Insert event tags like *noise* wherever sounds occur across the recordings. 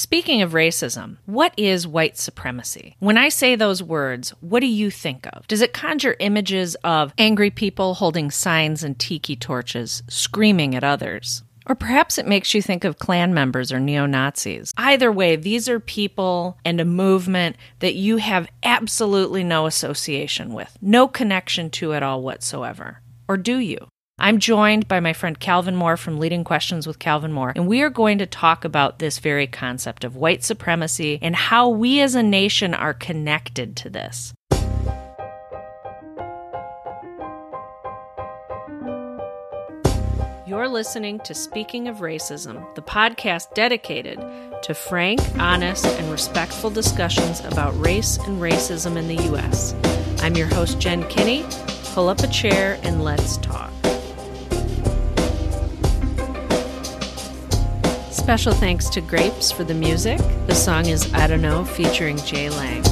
Speaking of racism, what is white supremacy? When I say those words, what do you think of? Does it conjure images of angry people holding signs and tiki torches, screaming at others? Or perhaps it makes you think of Klan members or neo Nazis. Either way, these are people and a movement that you have absolutely no association with, no connection to at all whatsoever. Or do you? I'm joined by my friend Calvin Moore from Leading Questions with Calvin Moore, and we are going to talk about this very concept of white supremacy and how we as a nation are connected to this. You're listening to Speaking of Racism, the podcast dedicated to frank, honest, and respectful discussions about race and racism in the U.S. I'm your host, Jen Kinney. Pull up a chair and let's talk. Special thanks to Grapes for the music. The song is I Don't Know featuring Jay Lang.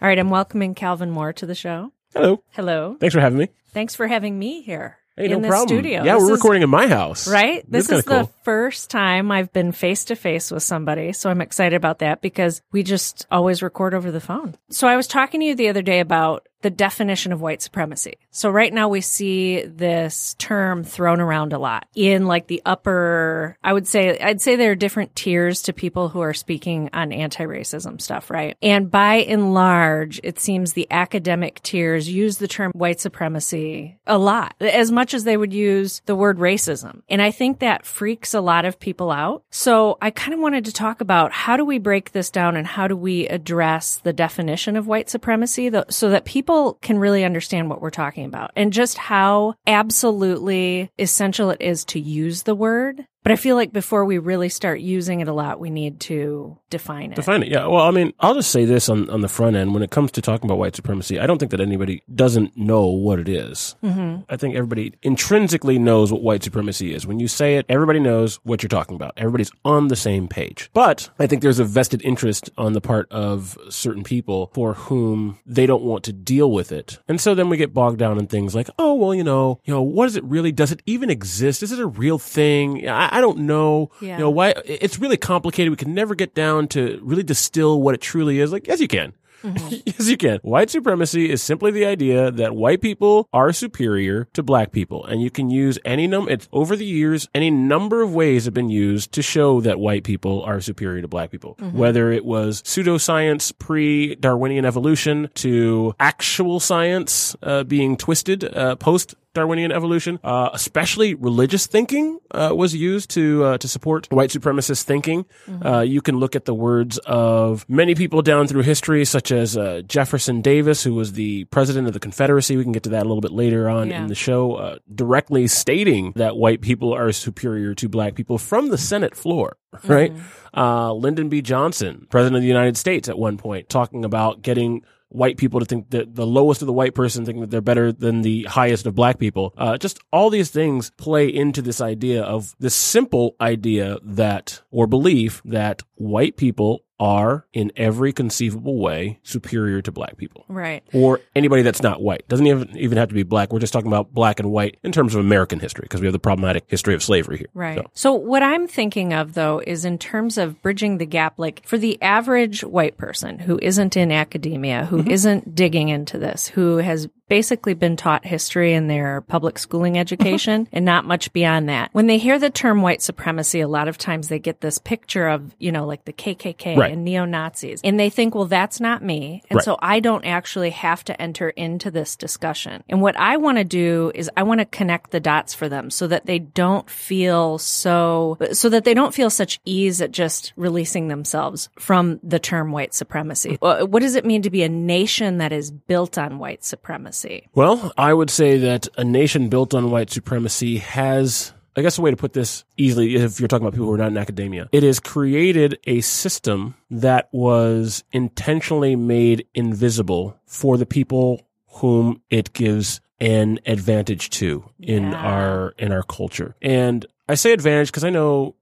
All right, I'm welcoming Calvin Moore to the show. Hello. Hello. Thanks for having me. Thanks for having me here Hey, in no the problem. studio. Yeah, This we're is- recording in my house. Right? This This is is kinda the first time I've been face to face with somebody. So I'm excited about that because we just always record over the phone. So I was talking to you the other day about the definition of white supremacy. So right now we see this term thrown around a lot in like the upper, I would say, I'd say there are different tiers to people who are speaking on anti-racism stuff, right? And by and large, it seems the academic tiers use the term white supremacy a lot, as much as they would use the word racism. And I think that freaks a lot of people out. So I kind of wanted to talk about how do we break this down and how do we address the definition of white supremacy so that people can really understand what we're talking about and just how absolutely essential it is to use the word. But I feel like before we really start using it a lot, we need to define it. Define it. Yeah. Well, I mean, I'll just say this on, on the front end. When it comes to talking about white supremacy, I don't think that anybody doesn't know what it is. Mm-hmm. I think everybody intrinsically knows what white supremacy is. When you say it, everybody knows what you're talking about. Everybody's on the same page. But I think there's a vested interest on the part of certain people for whom they don't want to deal with it. And so then we get bogged down in things like, oh, well, you know, you know, what is it really? Does it even exist? Is it a real thing? I, I don't know. Yeah. You know, why it's really complicated. We can never get down to really distill what it truly is. Like, yes, you can. *laughs* yes, you can. White supremacy is simply the idea that white people are superior to black people. And you can use any number, it's over the years, any number of ways have been used to show that white people are superior to black people. Whether it was pseudoscience pre Darwinian evolution to actual science, uh, being twisted, uh, post Darwinian evolution, uh, especially religious thinking uh, was used to uh, to support white supremacist thinking. Uh, you can look at the words of many people down through history, such as uh, Jefferson Davis, who was the president of the Confederacy. We can get to that a little bit later on Yeah. in the show, uh, directly stating that white people are superior to black people from the Senate floor. Right? Uh, Lyndon B. Johnson, president of the United States, at one point, talking about getting white people to think that the lowest of the white person think that they're better than the highest of black people. Uh, just all these things play into this idea of this simple idea that, or belief that white people are in every conceivable way superior to black people. right. Or anybody that's not white. Doesn't even, even have to be black. We're just talking about black and white in terms of American history because we have the problematic history of slavery here. Right. So, So. what I'm thinking of though is in terms of bridging the gap, like for the average white person who isn't in academia, who mm-hmm. not digging into this, who has basically been taught history in their public schooling education and not much beyond that. When they hear the term white supremacy, a lot of times they get this picture of, you know, like the KKK Right. and neo Nazis. And they think, well, that's not me. And Right. so I don't actually have to enter into this discussion. And what I want to do is I want to connect the dots for them so that they don't feel so, so that they don't feel such ease at just releasing themselves from the term white supremacy. Uh, What does it mean to be a nation that is built on white supremacy? Well, I would say that a nation built on white supremacy has, I guess, a way to put this easily, if you're talking about people who are not in academia, it has created a system that was intentionally made invisible for the people whom it gives an advantage to in Yeah. our in our culture. And I say advantage because I know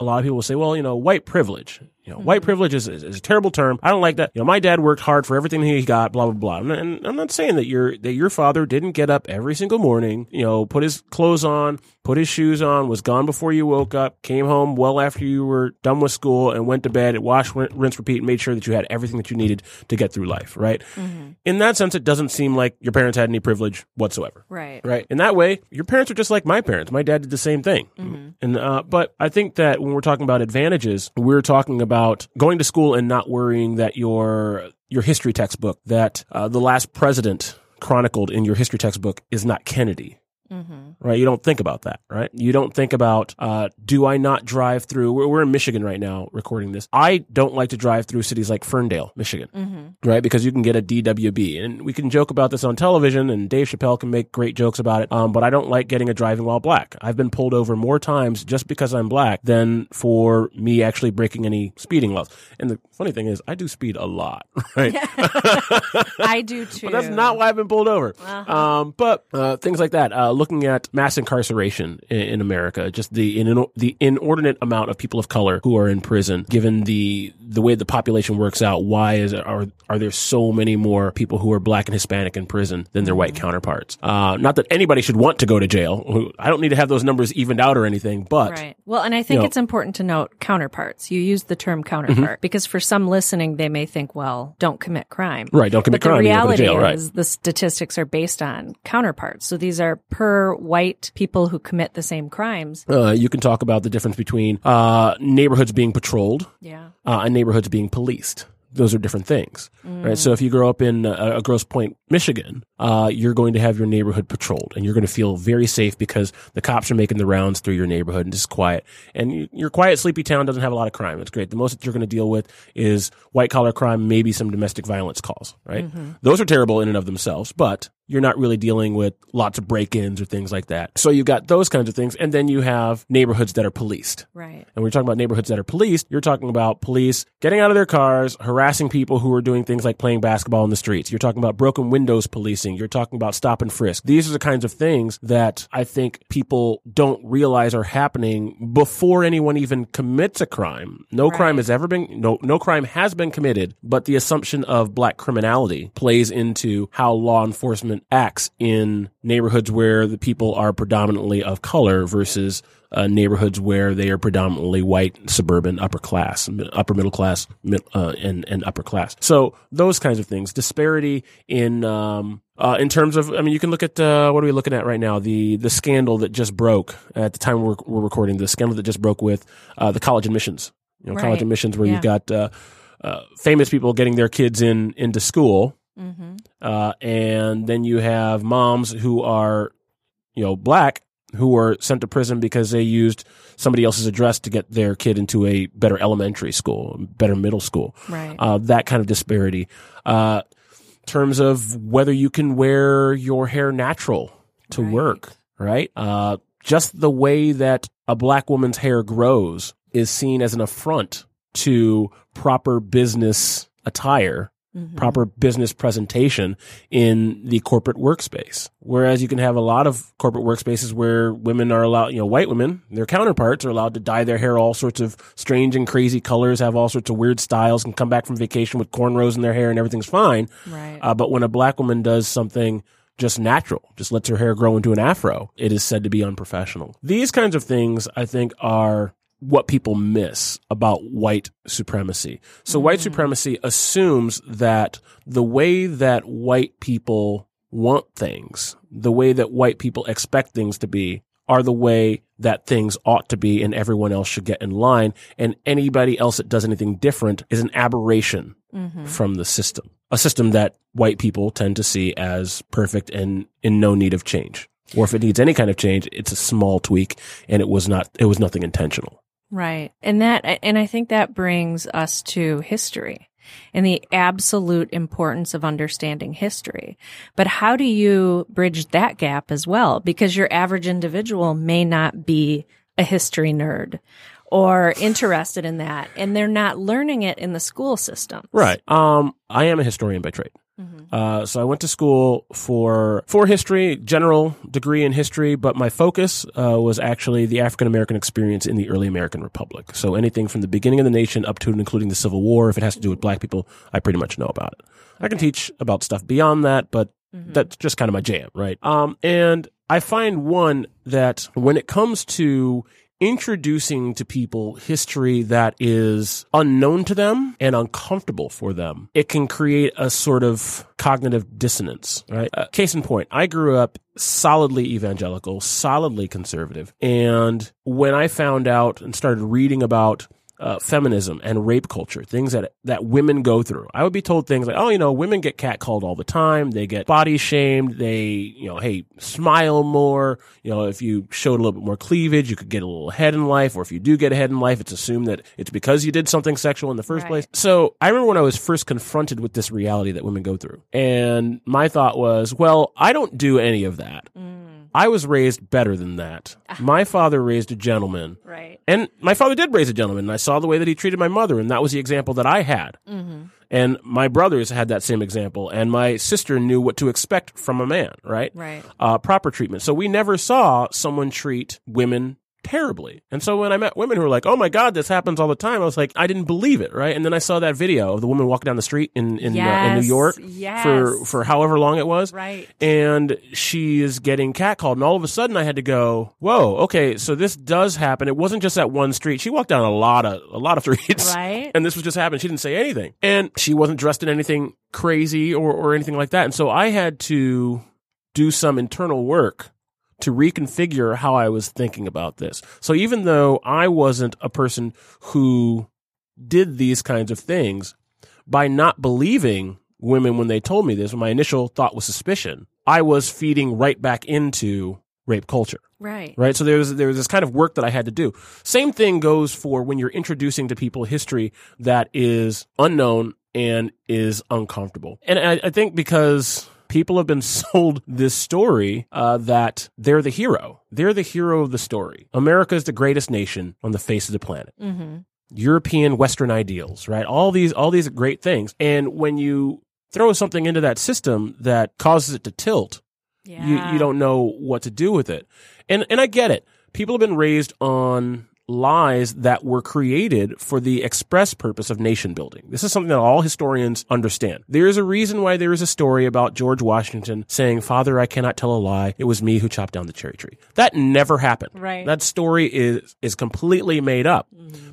a lot of people will say, well, you know, white privilege. You know, white mm-hmm. privilege is, is, is a terrible term. I don't like that. You know, my dad worked hard for everything he got, blah, blah, blah. And, and I'm not saying that your, that your father didn't get up every single morning, you know, put his clothes on, put his shoes on, was gone before you woke up, came home well after you were done with school and went to bed, it washed, rinse, repeat, and made sure that you had everything that you needed to get through life, right? Mm-hmm. In that sense, it doesn't seem like your parents had any privilege whatsoever. Right. Right. In that way, your parents are just like my parents. My dad did the same thing. Mm-hmm. And, uh, but I think that when we're talking about advantages, we're talking about going to school and not worrying that your, your history textbook, that, uh, the last president chronicled in your history textbook is not Kennedy. Mm-hmm. Right. You don't think about that, right? You don't think about, uh, do I not drive through, we're, we're, in Michigan right now recording this. I don't like to drive through cities like Ferndale, Michigan, mm-hmm. right? Because you can get a DWB and we can joke about this on television and Dave Chappelle can make great jokes about it. Um, but I don't like getting a driving while black. I've been pulled over more times just because I'm black than for me actually breaking any speeding laws. And the funny thing is, I do speed a lot, *laughs* right? *laughs* I do too. *laughs* But that's not why I've been pulled over. Uh-huh. Um, but, uh, things like that. Uh, looking at mass incarceration in, in America, just the in, the inordinate amount of people of color who are in prison, given the the way the population works out. Why is are are there so many more people who are black and Hispanic in prison than their white mm-hmm. counterparts? Uh, not that anybody should want to go to jail. I don't need to have those numbers evened out or anything, but right. Well, and I think you know, it's important to note counterparts. You use the term counterpart mm-hmm. because for some listening, they may think, well, don't commit crime. Right. Don't commit but crime. The reality jail, right. is the statistics are based on counterparts. So these are per white people who commit the same crimes. Uh, you can talk about the difference between uh, neighborhoods being patrolled yeah. Uh, and neighborhoods being policed those are different things, mm. right? So if you grow up in a, a Grosse Pointe, Michigan, uh, you're going to have your neighborhood patrolled and you're going to feel very safe because the cops are making the rounds through your neighborhood and just quiet. And you, your quiet, sleepy town doesn't have a lot of crime. It's great. The most that you're going to deal with is white collar crime, maybe some domestic violence calls, right? Mm-hmm. Those are terrible in and of themselves, but you're not really dealing with lots of break-ins or things like that. So you've got those kinds of things. And then you have neighborhoods that are policed. Right. And when you're talking about neighborhoods that are policed, you're talking about police getting out of their cars, harassing people who are doing things like playing basketball in the streets. You're talking about broken windows policing. You're talking about stop and frisk. These are the kinds of things that I think people don't realize are happening before anyone even commits a crime. No right. crime has ever been, no, no crime has been committed, but the assumption of black criminality plays into how law enforcement acts in neighborhoods where the people are predominantly of color versus uh, neighborhoods where they are predominantly white, suburban, upper class, upper middle class, uh, and and upper class. So those kinds of things, disparity in um, uh, in terms of, I mean, you can look at uh, what are we looking at right now? The the scandal that just broke at the time we're, we're recording. The scandal that just broke with uh, the college admissions. You know, right. college admissions where yeah. you've got uh, famous people getting their kids in into school Mm-hmm. Uh, and then you have moms who are, you know, black who are sent to prison because they used somebody else's address to get their kid into a better elementary school, better middle school. Right. Uh, that kind of disparity. Uh, terms of whether you can wear your hair natural to right. work, right? Uh, just the way that a black woman's hair grows is seen as an affront to proper business attire mm-hmm. proper business presentation in the corporate workspace. Whereas you can have a lot of corporate workspaces where women are allowed, you know, white women, their counterparts are allowed to dye their hair all sorts of strange and crazy colors, have all sorts of weird styles, and come back from vacation with cornrows in their hair and everything's fine. Right. Uh, but when a black woman does something just natural, just lets her hair grow into an afro, it is said to be unprofessional. These kinds of things, I think, are what people miss about white supremacy. So mm. white supremacy assumes that the way that white people want things, the way that white people expect things to be are the way that things ought to be and everyone else should get in line. And anybody else that does anything different is an aberration mm-hmm. from the system, a system that white people tend to see as perfect and in no need of change. Or if it needs any kind of change, it's a small tweak and it was not, it was nothing intentional. Right. And that, and I think that brings us to history and the absolute importance of understanding history. But how do you bridge that gap as well? Because your average individual may not be a history nerd or *laughs* interested in that and they're not learning it in the school system. Right. Um, I am a historian by trade. Uh, so I went to school for for history, general degree in history, but my focus uh, was actually the African American experience in the early American Republic. So anything from the beginning of the nation up to and including the Civil War, if it has to do with Black people, I pretty much know about it. I can teach about stuff beyond that, but that's just kind of my jam, right? Um, and I find one that when it comes to introducing to people history that is unknown to them and uncomfortable for them, it can create a sort of cognitive dissonance, right? Uh, case in point, I grew up solidly evangelical, solidly conservative. And when I found out and started reading about uh, feminism and rape culture, things that that women go through. I would be told things like, "Oh, you know, women get catcalled all the time. They get body shamed. They, you know, hey, smile more. You know, if you showed a little bit more cleavage, you could get a little ahead in life. Or if you do get ahead in life, it's assumed that it's because you did something sexual in the first Right. place." So I remember when I was first confronted with this reality that women go through, and my thought was, "Well, I don't do any of that." I was raised better than that. My father raised a gentleman. Right. And my father did raise a gentleman, and I saw the way that he treated my mother, and that was the example that I had. And my brothers had that same example, and my sister knew what to expect from a man, right? Right. Uh, proper treatment. So we never saw someone treat women terribly. And so when I met women who were like, "Oh my God, this happens all the time," I was like, I didn't believe it, right? And then I saw that video of the woman walking down the street in in, uh, in New York yes. for for however long it was, Right. and she is getting catcalled. And all of a sudden, I had to go, "Whoa, okay, so this does happen." It wasn't just that one street. She walked down a lot of a lot of *laughs* streets, Right. And this was just happening. She didn't say anything, and she wasn't dressed in anything crazy or or anything like that. And so I had to do some internal work to reconfigure how I was thinking about this. So even though I wasn't a person who did these kinds of things, by not believing women when they told me this, when my initial thought was suspicion, I was feeding right back into rape culture. Right. Right. So there was there was this kind of work that I had to do. Same thing goes for when you're introducing to people history that is unknown and is uncomfortable. And I, I think because people have been *laughs* sold this story uh, that they're the hero. They're the hero of the story. America is the greatest nation on the face of the planet. Mm-hmm. European Western ideals, right? All these, all these great things. And when you throw something into that system that causes it to tilt, Yeah. you, you don't know what to do with it. And, and I get it. People have been raised on lies that were created for the express purpose of nation building. This is something that all historians understand. There is a reason why there is a story about George Washington saying, Father, I cannot tell a lie. It was me who chopped down the cherry tree. That never happened. Right. That story is, is completely made up.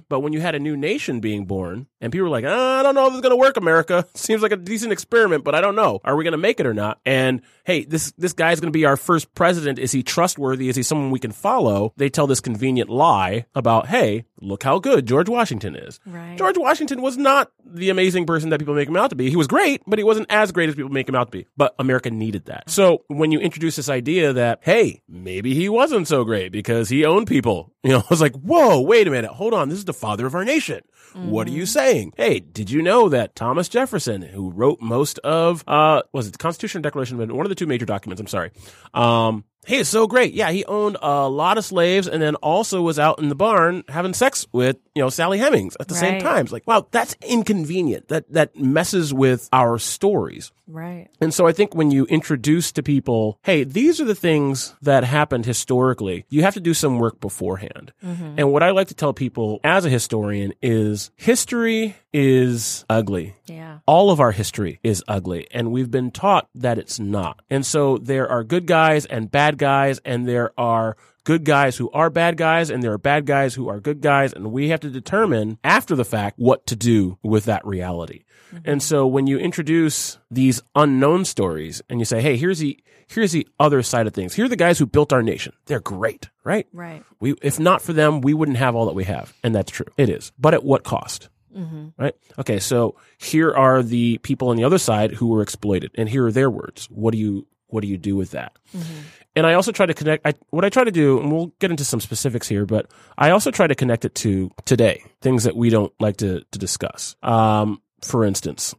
But when you had a new nation being born and people were like, "Ah, I don't know if it's going to work, America. *laughs* Seems like a decent experiment, but I don't know. Are we going to make it or not? And hey, this, this guy's going to be our first president. Is he trustworthy? Is he someone we can follow? They tell this convenient lie about, hey, look how good George Washington is. Right. George Washington was not the amazing person that people make him out to be. He was great, but he wasn't as great as people make him out to be. But America needed that. So when you introduce this idea that, hey, maybe he wasn't so great because he owned people, *laughs* you know, I was like, whoa, wait a minute. Hold on. This is the father of our nation. What are you saying? Hey, did you know that Thomas Jefferson, who wrote most of, uh, was it the Constitution or Declaration of Independence? One of the two major documents. I'm sorry. Um, Hey, it's so great. Yeah, he owned a lot of slaves and then also was out in the barn having sex with, you know, Sally Hemings at the same time. It's like, wow, that's inconvenient. That that messes with our stories. Right. And so I think when you introduce to people, hey, these are the things that happened historically, you have to do some work beforehand. Mm-hmm. And what I like to tell people as a historian is history is ugly. Yeah. All of our history is ugly, and we've been taught that it's not. And so there are good guys and bad guys, and there are good guys who are bad guys, and there are bad guys who are good guys, and we have to determine after the fact what to do with that reality. Mm-hmm. And so when you introduce these unknown stories and you say, hey, here's the here's the other side of things. Here are the guys who built our nation. They're great, right? Right. We, if not for them, we wouldn't have all that we have. And that's true. It is. But at what cost? Right? Okay. So here are the people on the other side who were exploited and here are their words. What do you, what do you do with that? And I also try to connect, I, what I try to do, and we'll get into some specifics here, but I also try to connect it to today, things that we don't like to, to discuss. Um, for instance,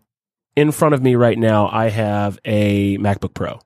in front of me right now, I have a MacBook Pro,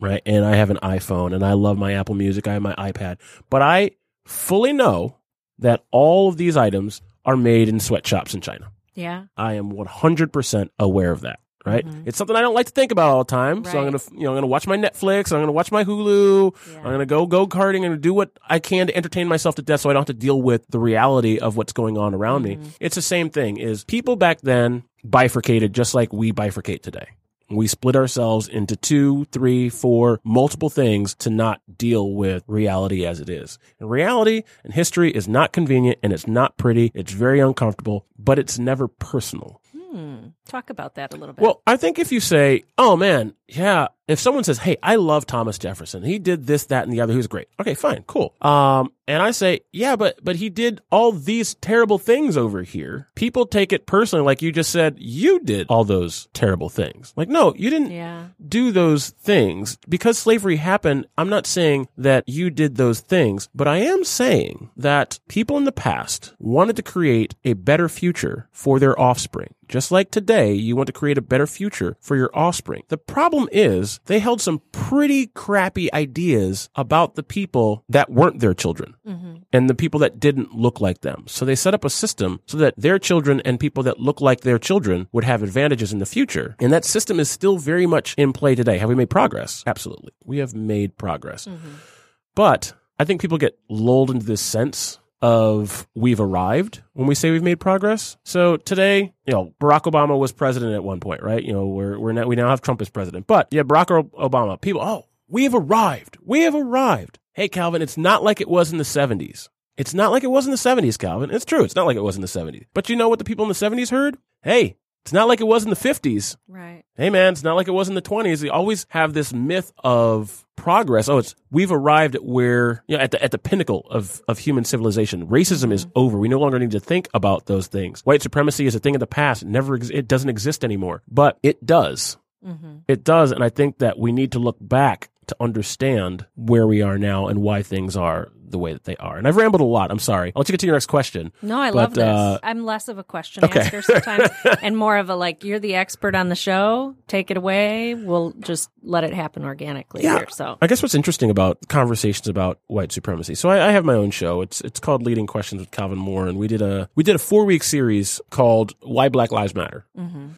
right? And I have an iPhone and I love my Apple Music. I have my iPad, but I fully know that all of these items are made in sweatshops in China. Yeah. I am 100% aware of that. Right. Mm-hmm. It's something I don't like to think about all the time. So I'm going to, you know, I'm going to watch my Netflix. I'm going to watch my Hulu. Yeah. I'm going to go go karting and do what I can to entertain myself to death so I don't have to deal with the reality of what's going on around me. Mm-hmm. It's the same thing is people back then bifurcated just like we bifurcate today. We split ourselves into two, three, four, multiple things to not deal with reality as it is. And reality and history is not convenient and it's not pretty. It's very uncomfortable, but it's never personal. Hmm. Talk about that a little bit. Well, I think if you say, oh man, yeah, if someone says, hey, I love Thomas Jefferson. He did this, that, and the other. He was great. Okay, fine, cool. Um, and I say, yeah, but, but he did all these terrible things over here. People take it personally, like you just said, you did all those terrible things. Like, no, you didn't yeah. do those things because slavery happened. I'm not saying that you did those things, but I am saying that people in the past wanted to create a better future for their offspring. Just like today, you want to create a better future for your offspring. The problem is they held some pretty crappy ideas about the people that weren't their children mm-hmm. and the people that didn't look like them. So they set up a system so that their children and people that look like their children would have advantages in the future. And that system is still very much in play today. Have we made progress? Absolutely. We have made progress. Mm-hmm. But I think people get lulled into this sense of we've arrived when we say we've made progress. So today, you know, Barack Obama was president at one point, right? You know, we're, we're now, we now have Trump as president, but yeah, Barack Obama, people, oh, we have arrived. We have arrived. Hey, Calvin, it's not like it was in the 70s. It's not like it was in the 70s, Calvin. It's true. It's not like it was in the 70s. But you know what the people in the 70s heard? Hey, it's not like it was in the 50s. Right. Hey man, it's not like it was in the 20s. They always have this myth of progress. Oh, it's we've arrived at where you know at the at the pinnacle of of human civilization. Racism is mm-hmm. over. We no longer need to think about those things. White supremacy is a thing of the past. It never ex- it doesn't exist anymore. But it does. Mm-hmm. It does, and I think that we need to look back to understand where we are now and why things are the way that they are. And I've rambled a lot. I'm sorry. I'll let you get to your next question. No, I But, love this. uh, I'm less of a question okay. asker sometimes *laughs* and more of a like, you're the expert on the show. Take it away. We'll just let it happen organically Yeah. here. So, I guess what's interesting about conversations about white supremacy. So I, I have my own show. It's it's called Leading Questions with Calvin Moore, and we did a we did a four week series called Why Black Lives Matter,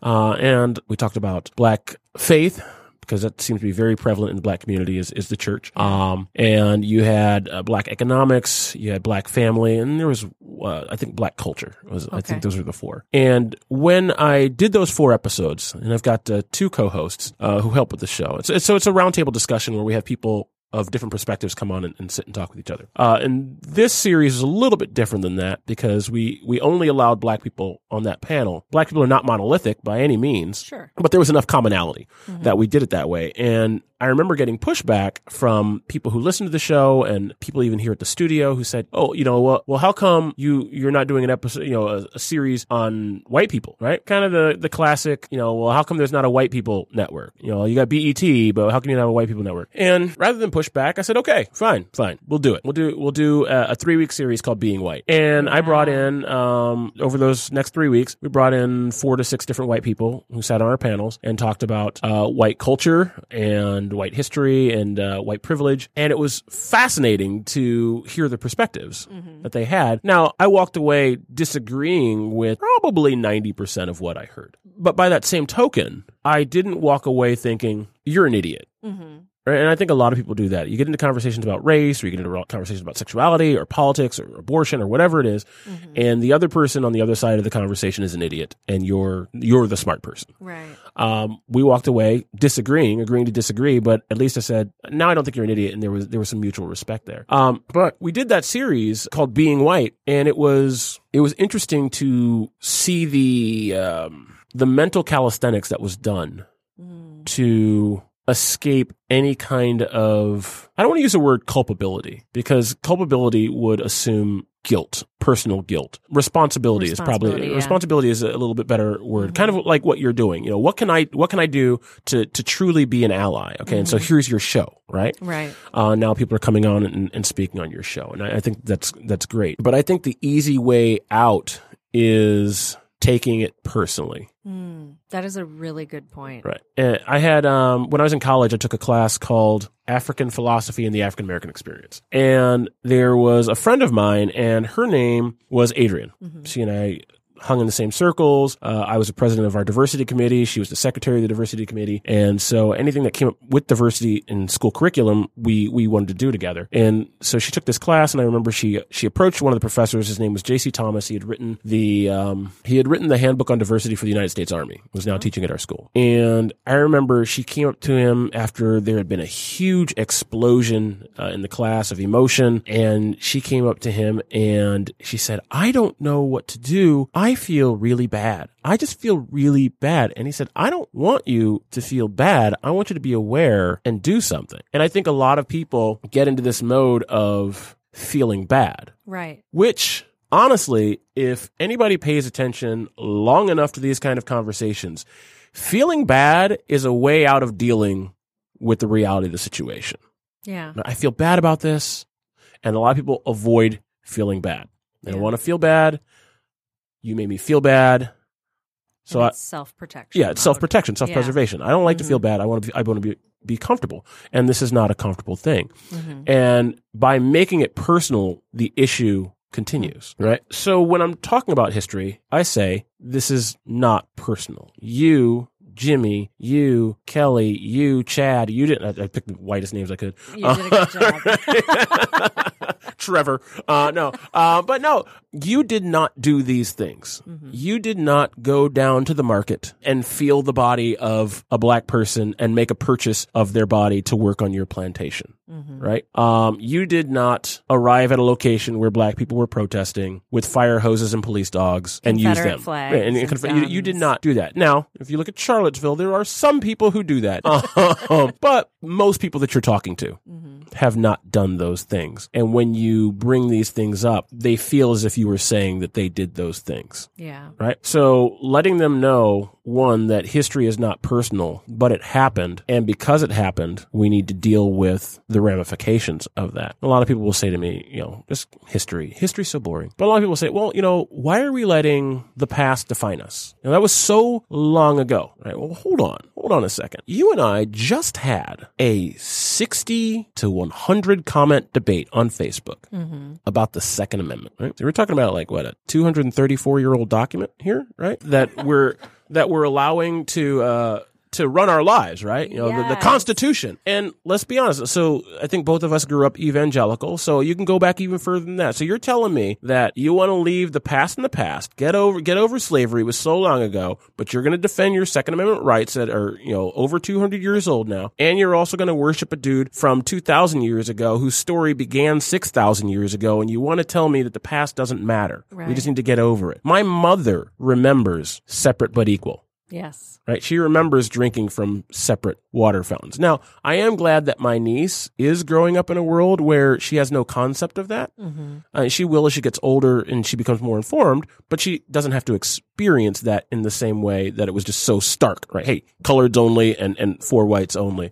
uh, and we talked about black faith. Because that seems to be very prevalent in the black community is, is the church. Um, and you had uh, black economics, you had black family, and there was, uh, I think, black culture. Was, I think those were the four. And when I did those four episodes, and I've got uh, two co-hosts uh, who help with the show. It's, it's so it's a roundtable discussion where we have people of different perspectives come on and, and sit and talk with each other. Uh, and this series is a little bit different than that because we we only allowed black people on that panel. Black people are not monolithic by any means. Sure. But there was enough commonality that we did it that way. And I remember getting pushback from people who listened to the show and people even here at the studio who said, "Oh, you know, well, well how come you you're not doing an episode, you know, a, a series on white people, right? Kind of the the classic, you know, well, how come there's not a white people network? You know, you got BET, but how come you not have a white people network?" And rather than push back, I said, "Okay, fine, fine, we'll do it. We'll do we'll do a, a three week series called Being White." And I brought in um over those next three weeks, we brought in four to six different white people who sat on our panels and talked about uh, white culture and white history and uh, white privilege. And it was fascinating to hear the perspectives that they had. Now, I walked away disagreeing with probably 90% of what I heard. But by that same token, I didn't walk away thinking, you're an idiot. Right? And I think a lot of people do that. You get into conversations about race, or you get into conversations about sexuality, or politics, or abortion, or whatever it is, and the other person on the other side of the conversation is an idiot, and you're you're the smart person. Right. Um, we walked away disagreeing, agreeing to disagree, but at least I said, "Now I don't think you're an idiot," and there was there was some mutual respect there. Um, but we did that series called Being White, and it was it was interesting to see the um, the mental calisthenics that was done to escape any kind of I don't want to use the word culpability because culpability would assume guilt, personal guilt. Responsibility, is probably Responsibility, yeah. responsibility is a little bit better word. Kind of like what you're doing. You know, what can I what can I do to to truly be an ally? Okay, and so here's your show, right? Right. uh, now people are coming on and, and speaking on your show, and I, I think that's that's great. But I think the easy way out is taking it personally. Mm, that is a really good point. Right. And I had um, when I was in college, I took a class called African Philosophy and the African American Experience, and there was a friend of mine, and her name was Adrian. She and I hung in the same circles. Uh, I was the president of our diversity committee. She was the secretary of the diversity committee. And so anything that came up with diversity in school curriculum, we, we wanted to do together. And so she took this class and I remember she, she approached one of the professors. His name was J.C. Thomas. He had written the, um, he had written the handbook on diversity for the United States Army, was now teaching at our school. And I remember she came up to him after there had been a huge explosion uh, in the class of emotion. And she came up to him and she said, I don't know what to do. I feel really bad. I just feel really bad. And he said, I don't want you to feel bad. I want you to be aware and do something. And I think a lot of people get into this mode of feeling bad, Right. which honestly, if anybody pays attention long enough to these kind of conversations, feeling bad is a way out of dealing with the reality of the situation. Yeah. I feel bad about this. And a lot of people avoid feeling bad. They don't want to feel bad. You made me feel bad. So I, self protection. yeah, it's self protection, self preservation. I don't like to feel bad. I want to be, I want to be, be comfortable. And this is not a comfortable thing. And by making it personal, the issue continues, right? So when I'm talking about history, I say this is not personal. You, Jimmy, you, Kelly, you, Chad, you didn't, I, I picked the whitest names I could. You did a good *laughs* job. Trevor. Uh, no, uh, but no, you did not do these things. You did not go down to the market and feel the body of a black person and make a purchase of their body to work on your plantation. Right? Um, you did not arrive at a location where black people were protesting with fire hoses and police dogs and use them. flags Right, and- and and conf- you, you did not do that. Now, if you look at Charlottesville, there are some people who do that. *laughs* Um, but most people that you're talking to mm-hmm. have not done those things. And when you bring these things up, they feel as if you were saying that they did those things. yeah. Right? So letting them know, one, that history is not personal, but it happened. And because it happened, we need to deal with the ramifications of that. A lot of people will say to me, you know, just history. History's so boring. But a lot of people say, well, you know, why are we letting the past define us? Know, that was so long ago. Right? Well, hold on. Hold on a second. You and I just had a 60 to 100 comment debate on Facebook about the Second Amendment. Right? So we're talking about like what a 234 year old document here, right? That we're *laughs* that we're allowing to uh, to run our lives, right? You know, the, the Constitution. And let's be honest. So I think both of us grew up evangelical. So you can go back even further than that. So you're telling me that you want to leave the past in the past, get over get over slavery was so long ago, but you're going to defend your Second Amendment rights that are you know over 200 years old now, and you're also going to worship a dude from 2,000 years ago whose story began 6,000 years ago, and you want to tell me that the past doesn't matter. We just need to get over it. My mother remembers separate but equal Yes. right? She remembers drinking from separate water fountains. Now, I am glad that my niece is growing up in a world where she has no concept of that. Uh, she will as she gets older and she becomes more informed, but she doesn't have to experience that in the same way that it was just so stark, right? Hey, coloreds only and, and for whites only.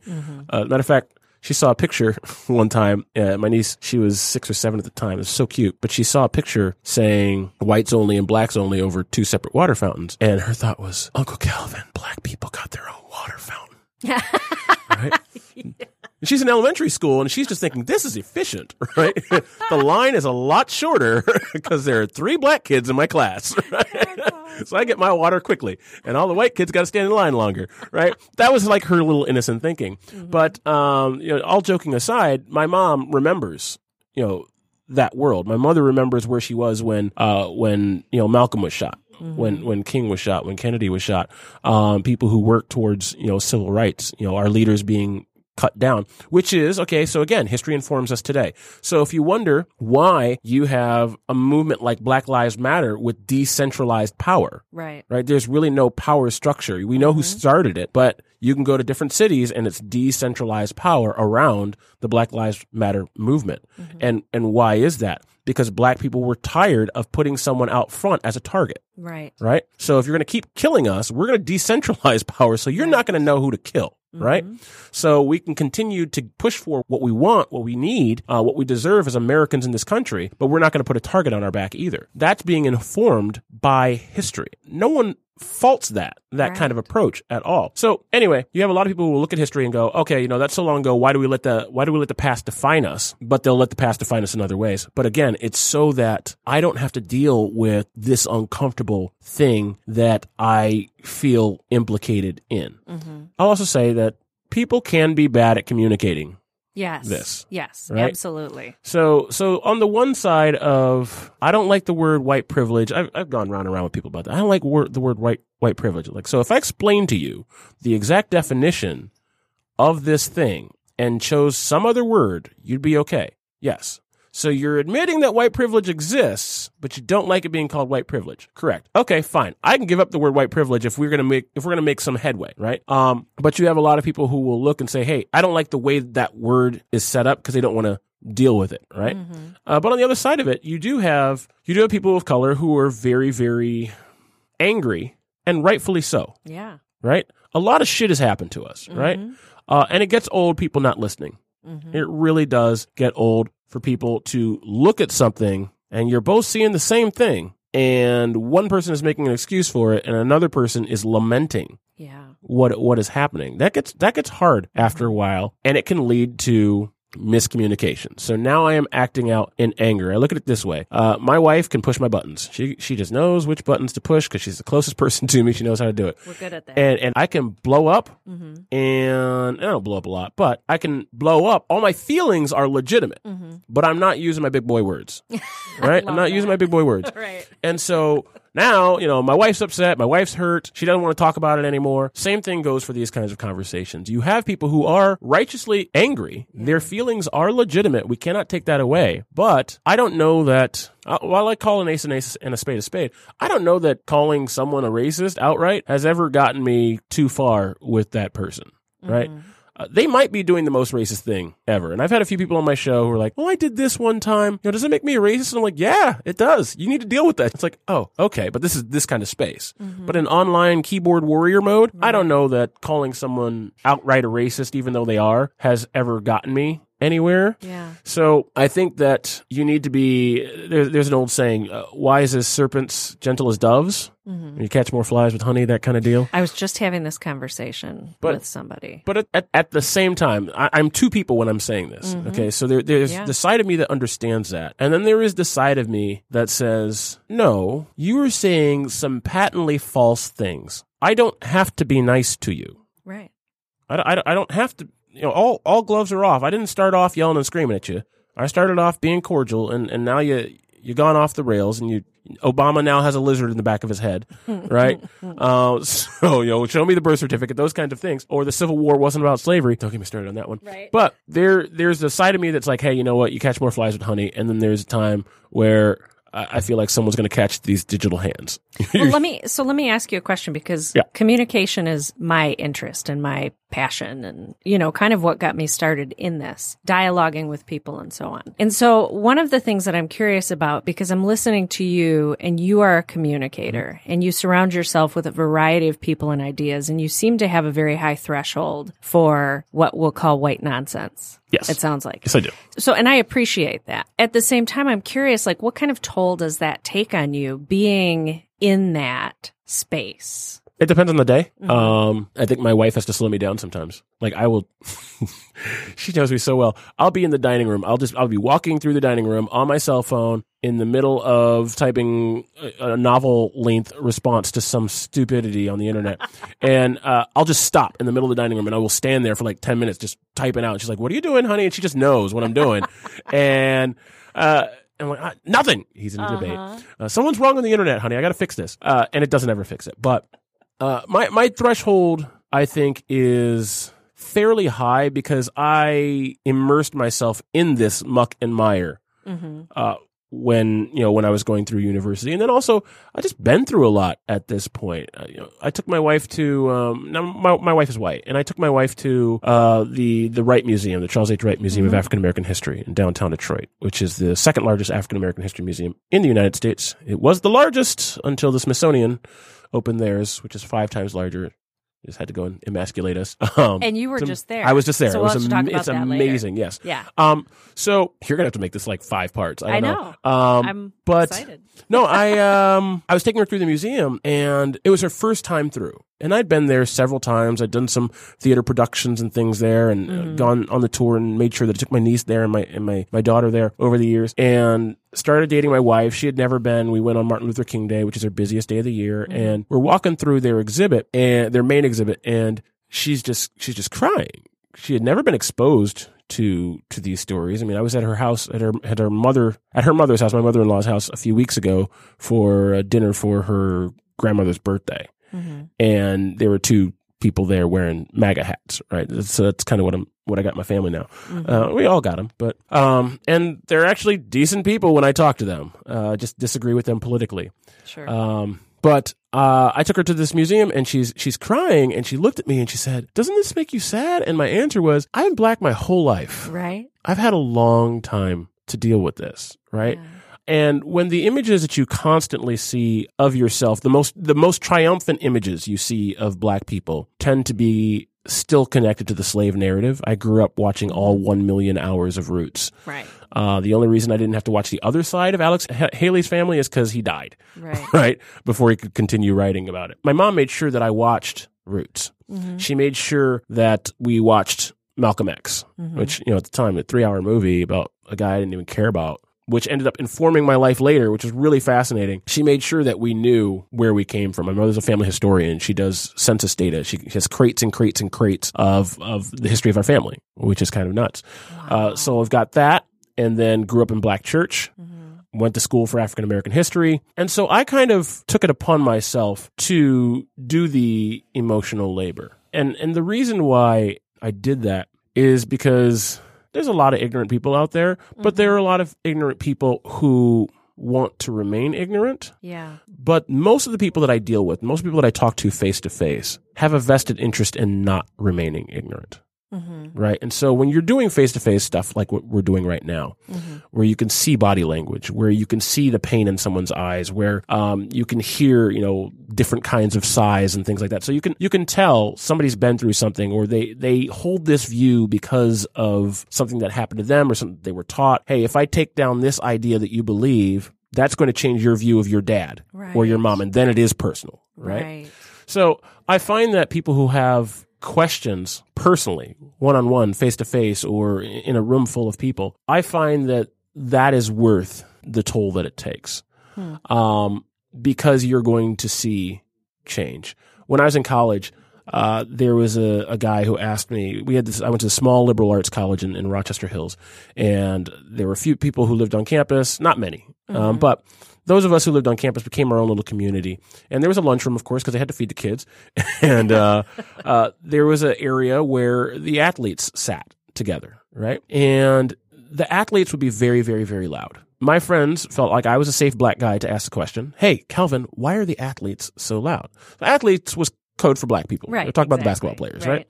Uh, matter of fact, she saw a picture *laughs* one time. Uh, my niece, she was six or seven at the time. It was so cute, but she saw a picture saying whites only and blacks only over two separate water fountains. And her thought was, Uncle Calvin, black people got their own water fountain. *laughs* right? She's in elementary school and she's just thinking, this is efficient, *laughs* right? *laughs* the line is a lot shorter *laughs* because there are three black kids in my class, right? so I get my water quickly and all the white kids got to stand in line longer, right? That was like her little innocent thinking. But, um, you know, all joking aside, my mom remembers, you know, that world. My mother remembers where she was when, uh, when, you know, Malcolm was shot. When when King was shot, when Kennedy was shot, um, people who worked towards you know civil rights, you know our leaders being cut down, which is okay. So again, history informs us today. So if you wonder why you have a movement like Black Lives Matter with decentralized power, Right. right? There's really no power structure. We know who mm-hmm. started it, but you can go to different cities and it's decentralized power around the Black Lives Matter movement. Mm-hmm. And and why is that? Because black people were tired of putting someone out front as a target, Right. right? So if you're going to keep killing us, we're going to decentralize *laughs* power so you're not going to know who to kill. Right? So we can continue to push for what we want, what we need, uh, what we deserve as Americans in this country, but we're not going to put a target on our back either. That's being informed by history. No one faults that that kind of approach at all. So anyway, you have a lot of people who will look at history and go, "Okay, you know, that's so long ago. Why do we let the why do we let the past define us?" But they'll let the past define us in other ways. But again, it's so that I don't have to deal with this uncomfortable thing that I feel implicated in. Mm-hmm. I'll also say that people can be bad at communicating. Yes. This, Yes. right? Absolutely. So, so on the one side of, I don't like the word white privilege. I've, I've gone round and around with people about that. I don't like word, the word white, white privilege. Like, so if I explain to you the exact definition of this thing and chose some other word, you'd be okay. Yes. So you're admitting that white privilege exists, but you don't like it being called white privilege. Correct. Okay, fine. I can give up the word white privilege if we're gonna make if we're gonna make some headway, right? Um, but you have a lot of people who will look and say, "Hey, I don't like the way that word is set up because they don't want to deal with it," right? Uh, but on the other side of it, you do have you do have people of color who are very, very angry, and rightfully so Yeah. right? A lot of shit has happened to us, right? Uh, and it gets old people not listening. It really does get old for people to look at something and you're both seeing the same thing, and one person is making an excuse for it, and another person is lamenting Yeah. what what is happening. That gets that gets hard after a while, and it can lead to miscommunication. So now I am acting out in anger. I look at it this way: uh, my wife can push my buttons. She she just knows which buttons to push because she's the closest *laughs* person to me. She knows how to do it We're good at that. and and I can blow up, mm-hmm. and I don't blow up a lot, but I can blow up. All my feelings are legitimate, Mm-hmm. but I'm not using my big boy words, *laughs* right? I'm not using my big boy words, *laughs* Right. and so now you know my wife's upset, my wife's hurt, she doesn't want to talk about it anymore. Same thing goes for these kinds of conversations. You have people who are righteously angry; their feelings are legitimate. We cannot take that away, but I don't know that. Uh, while I call an ace an ace and a spade a spade, I don't know that calling someone a racist outright has ever gotten me too far with that person, right? Uh, they might be doing the most racist thing ever. And I've had a few people on my show who are like, "Well, I did this one time. You know, does it make me a racist?" And I'm like, "Yeah, it does. You need to deal with that." It's like, "Oh, okay, but this is this kind of space." But in online keyboard warrior mode, I don't know that calling someone outright a racist, even though they are, has ever gotten me anywhere. Yeah. So I think that you need to be. There, there's an old saying: uh, "Wise as serpents, gentle as doves." You catch more flies with honey, that kind of deal. I was just having this conversation But- with somebody. But at, at, at the same time, I, I'm two people when I'm saying this. Okay, so there, there's Yeah. the side of me that understands that, and then there is the side of me that says, "No, you are saying some patently false things. I don't have to be nice to you. Right. I, I, I don't have to. You know, all all gloves are off. I didn't start off yelling and screaming at you. I started off being cordial, and, and now you you gone off the rails, and you Obama now has a lizard in the back of his head, *laughs* right? uh, so you know, show me the birth certificate, those kinds of things, or the Civil War wasn't about slavery. Don't get me started on that one. Right. But there there's the side of me that's like, hey, you know what? You catch more flies with honey, and then there's a time where I, I feel like someone's going to catch these digital hands. Well, let *laughs* me so let me ask you a question because Yeah. communication is my interest and my passion and you know kind of what got me started in this dialoguing with people and so on. And so one of the things that I'm curious about because I'm listening to you and you are a communicator mm-hmm. and you surround yourself with a variety of people and ideas and you seem to have a very high threshold for what we'll call white nonsense. Yes. It sounds like. yes, I do. So, and I appreciate that. At the same time, I'm curious, like, what kind of toll does that take on you being in that space? It depends on the day. Um, I think my wife has to slow me down sometimes. Like I will, *laughs* she knows me so well. I'll be in the dining room. I'll just, I'll be walking through the dining room on my cell phone in the middle of typing a, a novel length response to some stupidity on the internet. *laughs* and, uh, I'll just stop in the middle of the dining room and I will stand there for like 10 minutes just typing out. And she's like, what are you doing, honey? And she just knows what I'm doing. *laughs* and, uh, and like, "Ah, nothing. He's in a debate. Uh, someone's wrong on the internet, honey. I got to fix this. Uh, and it doesn't ever fix it. But uh, my my threshold, I think, is fairly high because I immersed myself in this muck and mire Mm-hmm. uh, when you know when I was going through university, and then also I just been through a lot at this point. Uh, you know, I took my wife to um, now my my wife is white, and I took my wife to uh, the the Wright Museum, the Charles H. Wright Museum of African American History in downtown Detroit, which is the second largest African American history museum in the United States. It was the largest until the Smithsonian opened theirs, which is five times larger Just had to go and emasculate us. *laughs* Um, And you were just there. I was just there. So it we'll was talk am- about it's that later. amazing. Yes. Yeah. Um. So you're gonna have to make this like five parts. I, I don't know. Um. I'm but excited. no, I um *laughs* I was taking her through the museum and it was her first time through. And I'd been there several times. I'd done some theater productions and things there and uh, Mm-hmm. gone on the tour and made sure that I took my niece there and my and my, my daughter there over the years and started dating my wife. She had never been. We went on Martin Luther King Day, which is their busiest day of the year, Mm-hmm. and we're walking through their exhibit and their main exhibit and she's just she's just crying. She had never been exposed to to these stories. I mean, I was at her house at her at her mother at her mother's house, my mother in law's house, a few weeks ago for a dinner for her grandmother's birthday, Mm-hmm. and there were two people there wearing MAGA hats. Right, so that's kind of what I'm what I got in my family now. Mm-hmm. Uh, we all got them, but um, and they're actually decent people when I talk to them. Uh, just disagree with them politically. Sure. Um, but uh, I took her to this museum and she's she's crying and she looked at me and she said, "Doesn't this make you sad?" And my answer was, "I've been black my whole life. right. I've had a long time to deal with this, right?" And when the images that you constantly see of yourself, the most the most triumphant images you see of black people tend to be still connected to the slave narrative. I grew up watching all 1 million hours of Roots. Right. Uh, the only reason I didn't have to watch the other side of Alex H- Haley's family is because he died Right. *laughs* right? Before he could continue writing about it. My mom made sure that I watched Roots. Mm-hmm. She made sure that we watched Malcolm X, Mm-hmm. which, you know, at the time, a three hour movie about a guy I didn't even care about, which ended up informing my life later, which was really fascinating. She made sure that we knew where we came from. My mother's a family historian. She does census data. She has crates and crates and crates of, of the history of our family, which is kind of nuts. Uh, so I've got that and then grew up in black church went to school for African American history. And so I kind of took it upon myself to do the emotional labor. And and the reason why I did that is because there's a lot of ignorant people out there, but there are a mm-hmm. lot of ignorant people who want to remain ignorant. Yeah. But most of the people that I deal with, most people that I talk to face to face, have a vested interest in not remaining ignorant. Mm-hmm. Right. And so when you're doing face to face stuff like what we're doing right now, where you can see body language, where you can see the pain in someone's eyes, where um, you can hear, you know, different kinds of sighs and things like that. So you can you can tell somebody's been through something or they they hold this view because of something that happened to them or something they were taught. Hey, if I take down this idea that you believe, that's going to change your view of your dad or your mom, and then it is personal, right? So I find that people who have questions personally, one on one, face to face, or in a room full of people, I find that that is worth the toll that it takes. Um, because you're going to see change. When I was in college, uh, there was a, a guy who asked me, we had this, I went to a small liberal arts college in, in Rochester Hills, and there were a few people who lived on campus, not many, um, but those of us who lived on campus became our own little community. And there was a lunchroom, of course, because they had to feed the kids. *laughs* and uh, uh, there was an area where the athletes sat together, right? And the athletes would be very, very, very loud. My friends felt like I was a safe black guy to ask the question, Hey, Calvin, why are the athletes so loud? The athletes was code for black people. Right, They're talking about the basketball players, right?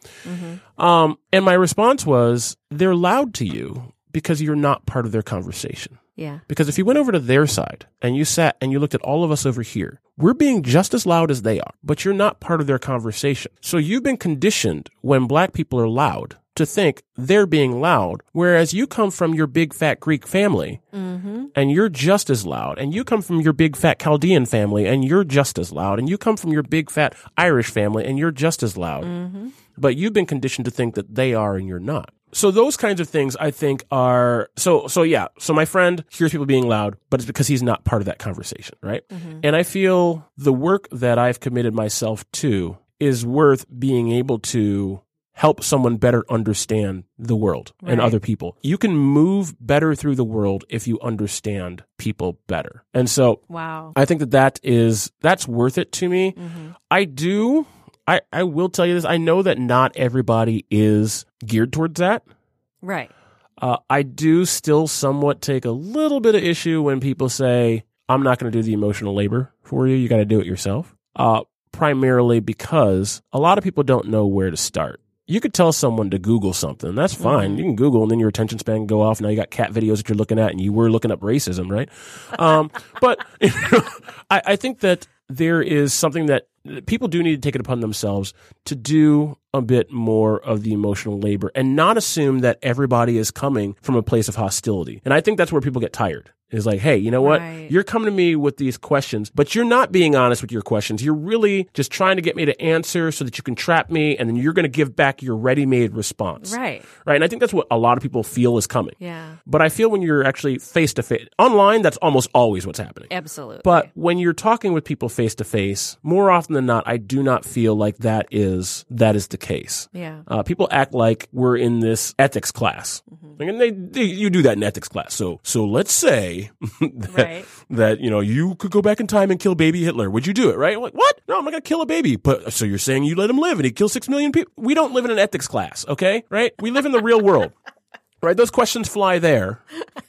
Um, and my response was, they're loud to you because you're not part of their conversation. Yeah. Because if you went over to their side and you sat and you looked at all of us over here, we're being just as loud as they are, but you're not part of their conversation. So you've been conditioned when black people are loud to think they're being loud, whereas you come from your big fat Greek family mm-hmm. and you're just as loud, and you come from your big fat Chaldean family and you're just as loud, and you come from your big fat Irish family and you're just as loud. Mm-hmm. But you've been conditioned to think that they are and you're not. So those kinds of things I think are so so yeah. So my friend hears people being loud, but it's because he's not part of that conversation, right? And I feel the work that I've committed myself to is worth being able to help someone better understand the world and other people. You can move better through the world if you understand people better. And so Wow. I think that that is that's worth it to me. Mm-hmm. I do. I I will tell you this. I know that not everybody is geared towards that. Right. Uh, I do still somewhat take a little bit of issue when people say, "I'm not going to do the emotional labor for you. You got to do it yourself." Uh, primarily because a lot of people don't know where to start. You could tell someone to Google something. That's fine. You can Google and then your attention span can go off. Now you got cat videos that you're looking at and you were looking up racism, right? Um, but *laughs* you know, I, I think that there is something that people do need to take it upon themselves to do a bit more of the emotional labor and not assume that everybody is coming from a place of hostility. And I think that's where people get tired is like, hey, you know what? Right. You're coming to me with these questions, but you're not being honest with your questions. You're really just trying to get me to answer so that you can trap me, and then you're going to give back your ready made response. Right. Right. And I think that's what a lot of people feel is coming. Yeah. But I feel when you're actually face to face, online, that's almost always what's happening. Absolutely. But when you're talking with people face to face, more often than not, I do not feel like that is that is the case. yeah. Uh, people act like we're in this ethics class, Mm-hmm. and they, they you do that in ethics class. So so let's say *laughs* that, Right. that you know you could go back in time and kill baby Hitler. Would you do it? Right? I'm like what? No, I'm not gonna kill a baby. But so you're saying you let him live and he killed six million people? We don't live in an ethics class, okay? Right? We live in the real world. *laughs* Right, those questions fly there.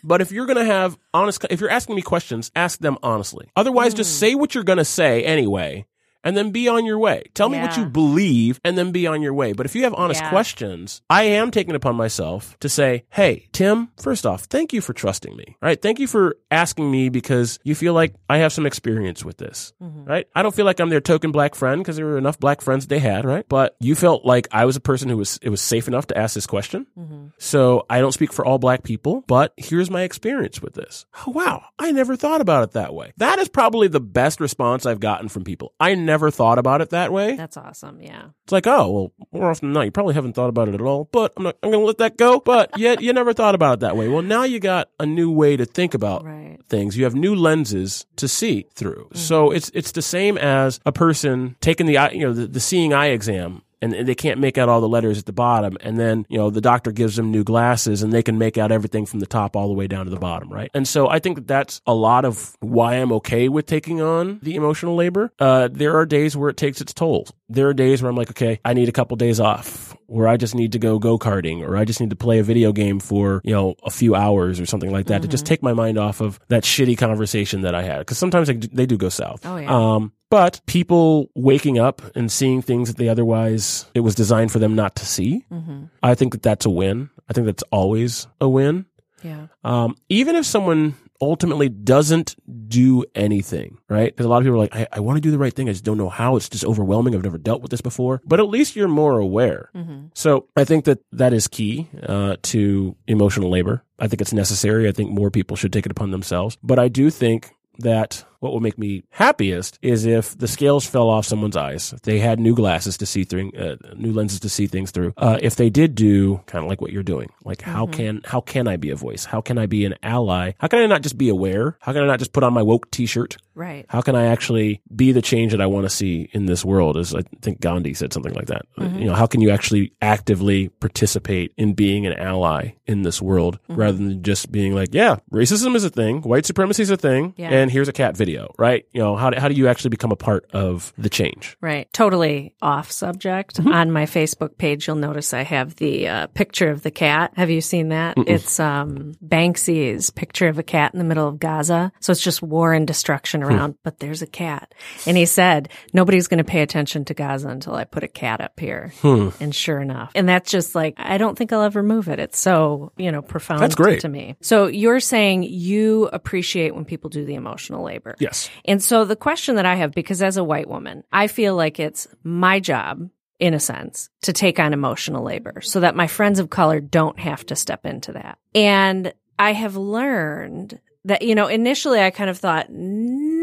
But if you're going to have honest, if you're asking me questions, ask them honestly. Otherwise, Hmm. just say what you're going to say anyway, and then be on your way. Tell me what you believe, and then be on your way. But if you have honest Yeah. questions, I am taking it upon myself to say, "Hey, Tim, first off, thank you for trusting me. Right? Thank you for asking me because you feel like I have some experience with this. Mm-hmm. Right? I don't feel like I'm their token black friend because there were enough black friends they had. Right? But you felt like I was a person who was it was safe enough to ask this question. Mm-hmm. So I don't speak for all black people, but here's my experience with this. Oh, wow. I never thought about it that way. That is probably the best response I've gotten from people. I never thought about it that way. That's awesome. Yeah. It's like, oh, well, more often than not, you probably haven't thought about it at all, but I'm not, I'm going to let that go. But *laughs* yet you never thought about it that way. Well, now you got a new way to think about Right. things. You have new lenses to see through. So mm-hmm. it's, it's the same as a person taking the, eye- you know, the, the seeing eye exam. And they can't make out all the letters at the bottom. And then, you know, the doctor gives them new glasses and they can make out everything from the top all the way down to the bottom, right? And so I think that that's a lot of why I'm okay with taking on the emotional labor. Uh, there are days where it takes its toll. There are days where I'm like, okay, I need a couple days off where I just need to go go karting or I just need to play a video game for, you know, a few hours or something like that to just take my mind off of that shitty conversation that I had. Cause sometimes they, do- they do go south. Oh, yeah. Um, but people waking up and seeing things that they otherwise, it was designed for them not to see. Mm-hmm. I think that that's a win. I think that's always a win. Yeah. Um, even if someone ultimately doesn't do anything, right? Because a lot of people are like, I, I want to do the right thing. I just don't know how. It's just overwhelming. I've never dealt with this before. But at least you're more aware. Mm-hmm. So I think that that is key uh, to emotional labor. I think it's necessary. I think more people should take it upon themselves. But I do think that what will make me happiest is if the scales fell off someone's eyes, if they had new glasses to see through, uh, new lenses to see things through. Uh, if they did do kind of like what you're doing, like how can how can I be a voice? How can I be an ally? How can I not just be aware? How can I not just put on my woke T-shirt? Right. How can I actually be the change that I want to see in this world? As I think Gandhi said something like that. You know, how can you actually actively participate in being an ally in this world rather than just being like, yeah, racism is a thing, white supremacy is a thing, Yeah. and here's a cat video, right? You know, how do, how do you actually become a part of the change? Right. Totally off subject. Mm-hmm. On my Facebook page, you'll notice I have the uh, picture of the cat. Have you seen that? It's um, Banksy's picture of a cat in the middle of Gaza. So it's just war and destruction Hmm. around, but there's a cat. And he said, nobody's going to pay attention to Gaza until I put a cat up here. Hmm. And sure enough. And that's just like, I don't think I'll ever move it. It's so, you know, profound That's great. to me. So you're saying you appreciate when people do the emotional labor. Yes. And so the question that I have, because as a white woman, I feel like it's my job, in a sense, to take on emotional labor so that my friends of color don't have to step into that. And I have learned that, you know, initially I kind of thought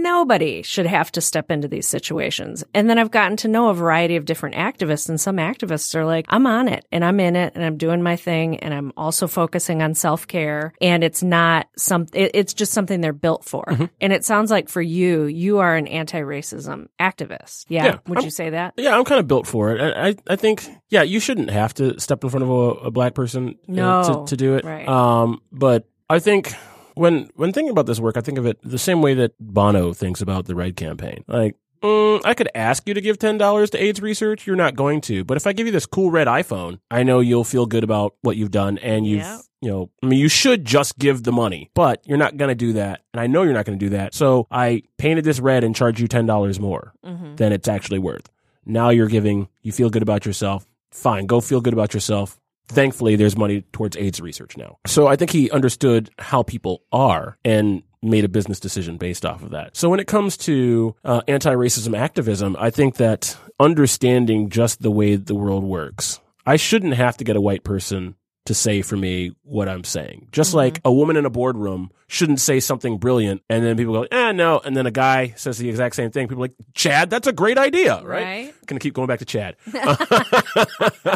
nobody should have to step into these situations. And then I've gotten to know a variety of different activists and some activists are like, I'm on it and I'm in it and I'm doing my thing and I'm also focusing on self care and it's not some, it, it's just something they're built for. And it sounds like for you, you are an anti-racism activist. Yeah. Yeah, Would I'm- you say that? Yeah, I'm kind of built for it. I, I, I think, yeah, you shouldn't have to step in front of a, a black person uh, No, to, to do it. right. Um, but I think when when thinking about this work, I think of it the same way that Bono thinks about the Red campaign. Like, mm, I could ask you to give ten dollars to AIDS research. You're not going to. But if I give you this cool red iPhone, I know you'll feel good about what you've done, and you've Yeah. you know, I mean, you should just give the money, but you're not going to do that. And I know you're not going to do that. So I painted this red and charged you $10 more Mm-hmm. than it's actually worth. Now you're giving, you feel good about yourself. Fine, go feel good about yourself. Thankfully there's money towards AIDS research now. So I think he understood how people are and made a business decision based off of that. So when it comes to uh, anti-racism activism, I think that understanding just the way the world works, I shouldn't have to get a white person to say for me what I'm saying. Just mm-hmm. like a woman in a boardroom shouldn't say something brilliant and then people go, eh, no. And then a guy says the exact same thing. People are like, Chad, that's a great idea, right? right. Gonna keep going back to Chad. *laughs* *laughs*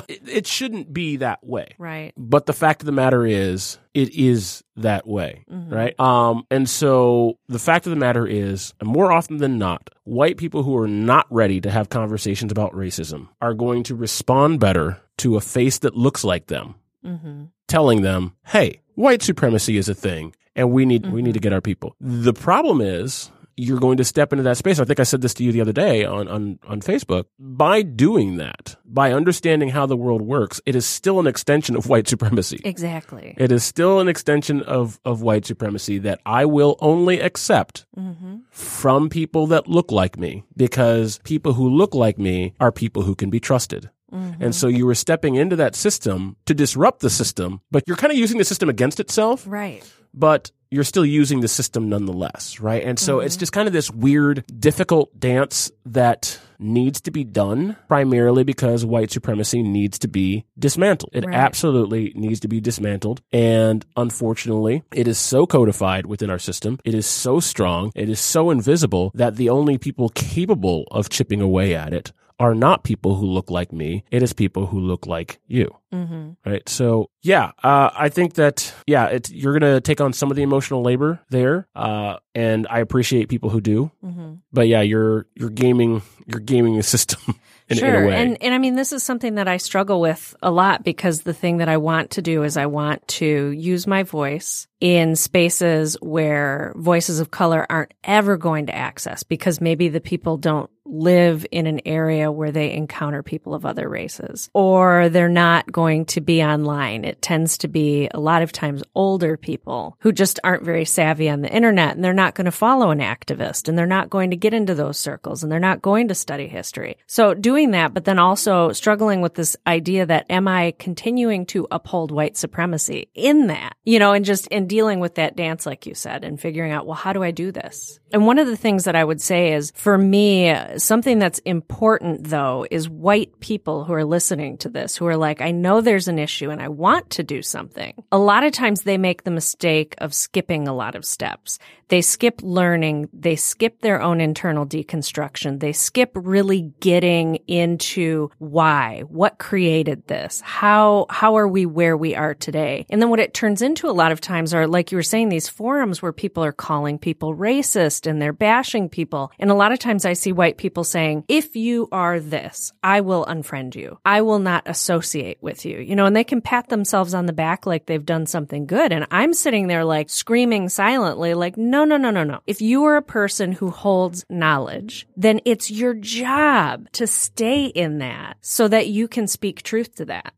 it, it shouldn't be that way. Right. But the fact of the matter is, it is that way, mm-hmm. right? Um, and so the fact of the matter is, more often than not, white people who are not ready to have conversations about racism are going to respond better to a face that looks like them mm-hmm. telling them, "Hey, white supremacy is a thing, and we need mm-hmm. we need to mm-hmm. get our people." The problem is you're going to step into that space. I think I said this to you the other day on, on, on Facebook. By doing that, by understanding how the world works, it is still an extension of white supremacy. Exactly. It is still an extension of, of white supremacy that I will only accept mm-hmm. from people that look like me because people who look like me are people who can be trusted. Mm-hmm. And so you were stepping into that system to disrupt the system, but you're kind of using the system against itself. Right. But you're still using the system nonetheless, right? And so mm-hmm. it's just kind of this weird, difficult dance that needs to be done primarily because white supremacy needs to be dismantled. It right. absolutely needs to be dismantled. And unfortunately, it is so codified within our system. It is so strong. It is so invisible that the only people capable of chipping away at it are not people who look like me. It is people who look like you. Mm-hmm. Right. So yeah, uh, I think that yeah, you're gonna take on some of the emotional labor there, uh, and I appreciate people who do. Mm-hmm. But yeah, you're you're gaming you're gaming the system. *laughs* In, sure. In and, and I mean, this is something that I struggle with a lot because the thing that I want to do is I want to use my voice in spaces where voices of color aren't ever going to access because maybe the people don't live in an area where they encounter people of other races or they're not going to be online. It tends to be a lot of times older people who just aren't very savvy on the internet and they're not going to follow an activist and they're not going to get into those circles and they're not going to study history. So doing that, but then also struggling with this idea that am I continuing to uphold white supremacy in that, you know, and just in dealing with that dance, like you said, and figuring out, well, how do I do this? And one of the things that I would say is for me, something that's important though is white people who are listening to this, who are like, I know there's an issue and I want to do something. A lot of times they make the mistake of skipping a lot of steps. They skip learning. They skip their own internal deconstruction. They skip really getting into why, what created this? How, how are we where we are today? And then what it turns into a lot of times are, like you were saying, these forums where people are calling people racist and they're bashing people. And a lot of times I see white people saying, if you are this, I will unfriend you. I will not associate with you, you know, and they can pat themselves on the back like they've done something good. And I'm sitting there like screaming silently, like, no, no, no, no, no, no. If you are a person who holds knowledge, then it's your job to stay in that so that you can speak truth to that.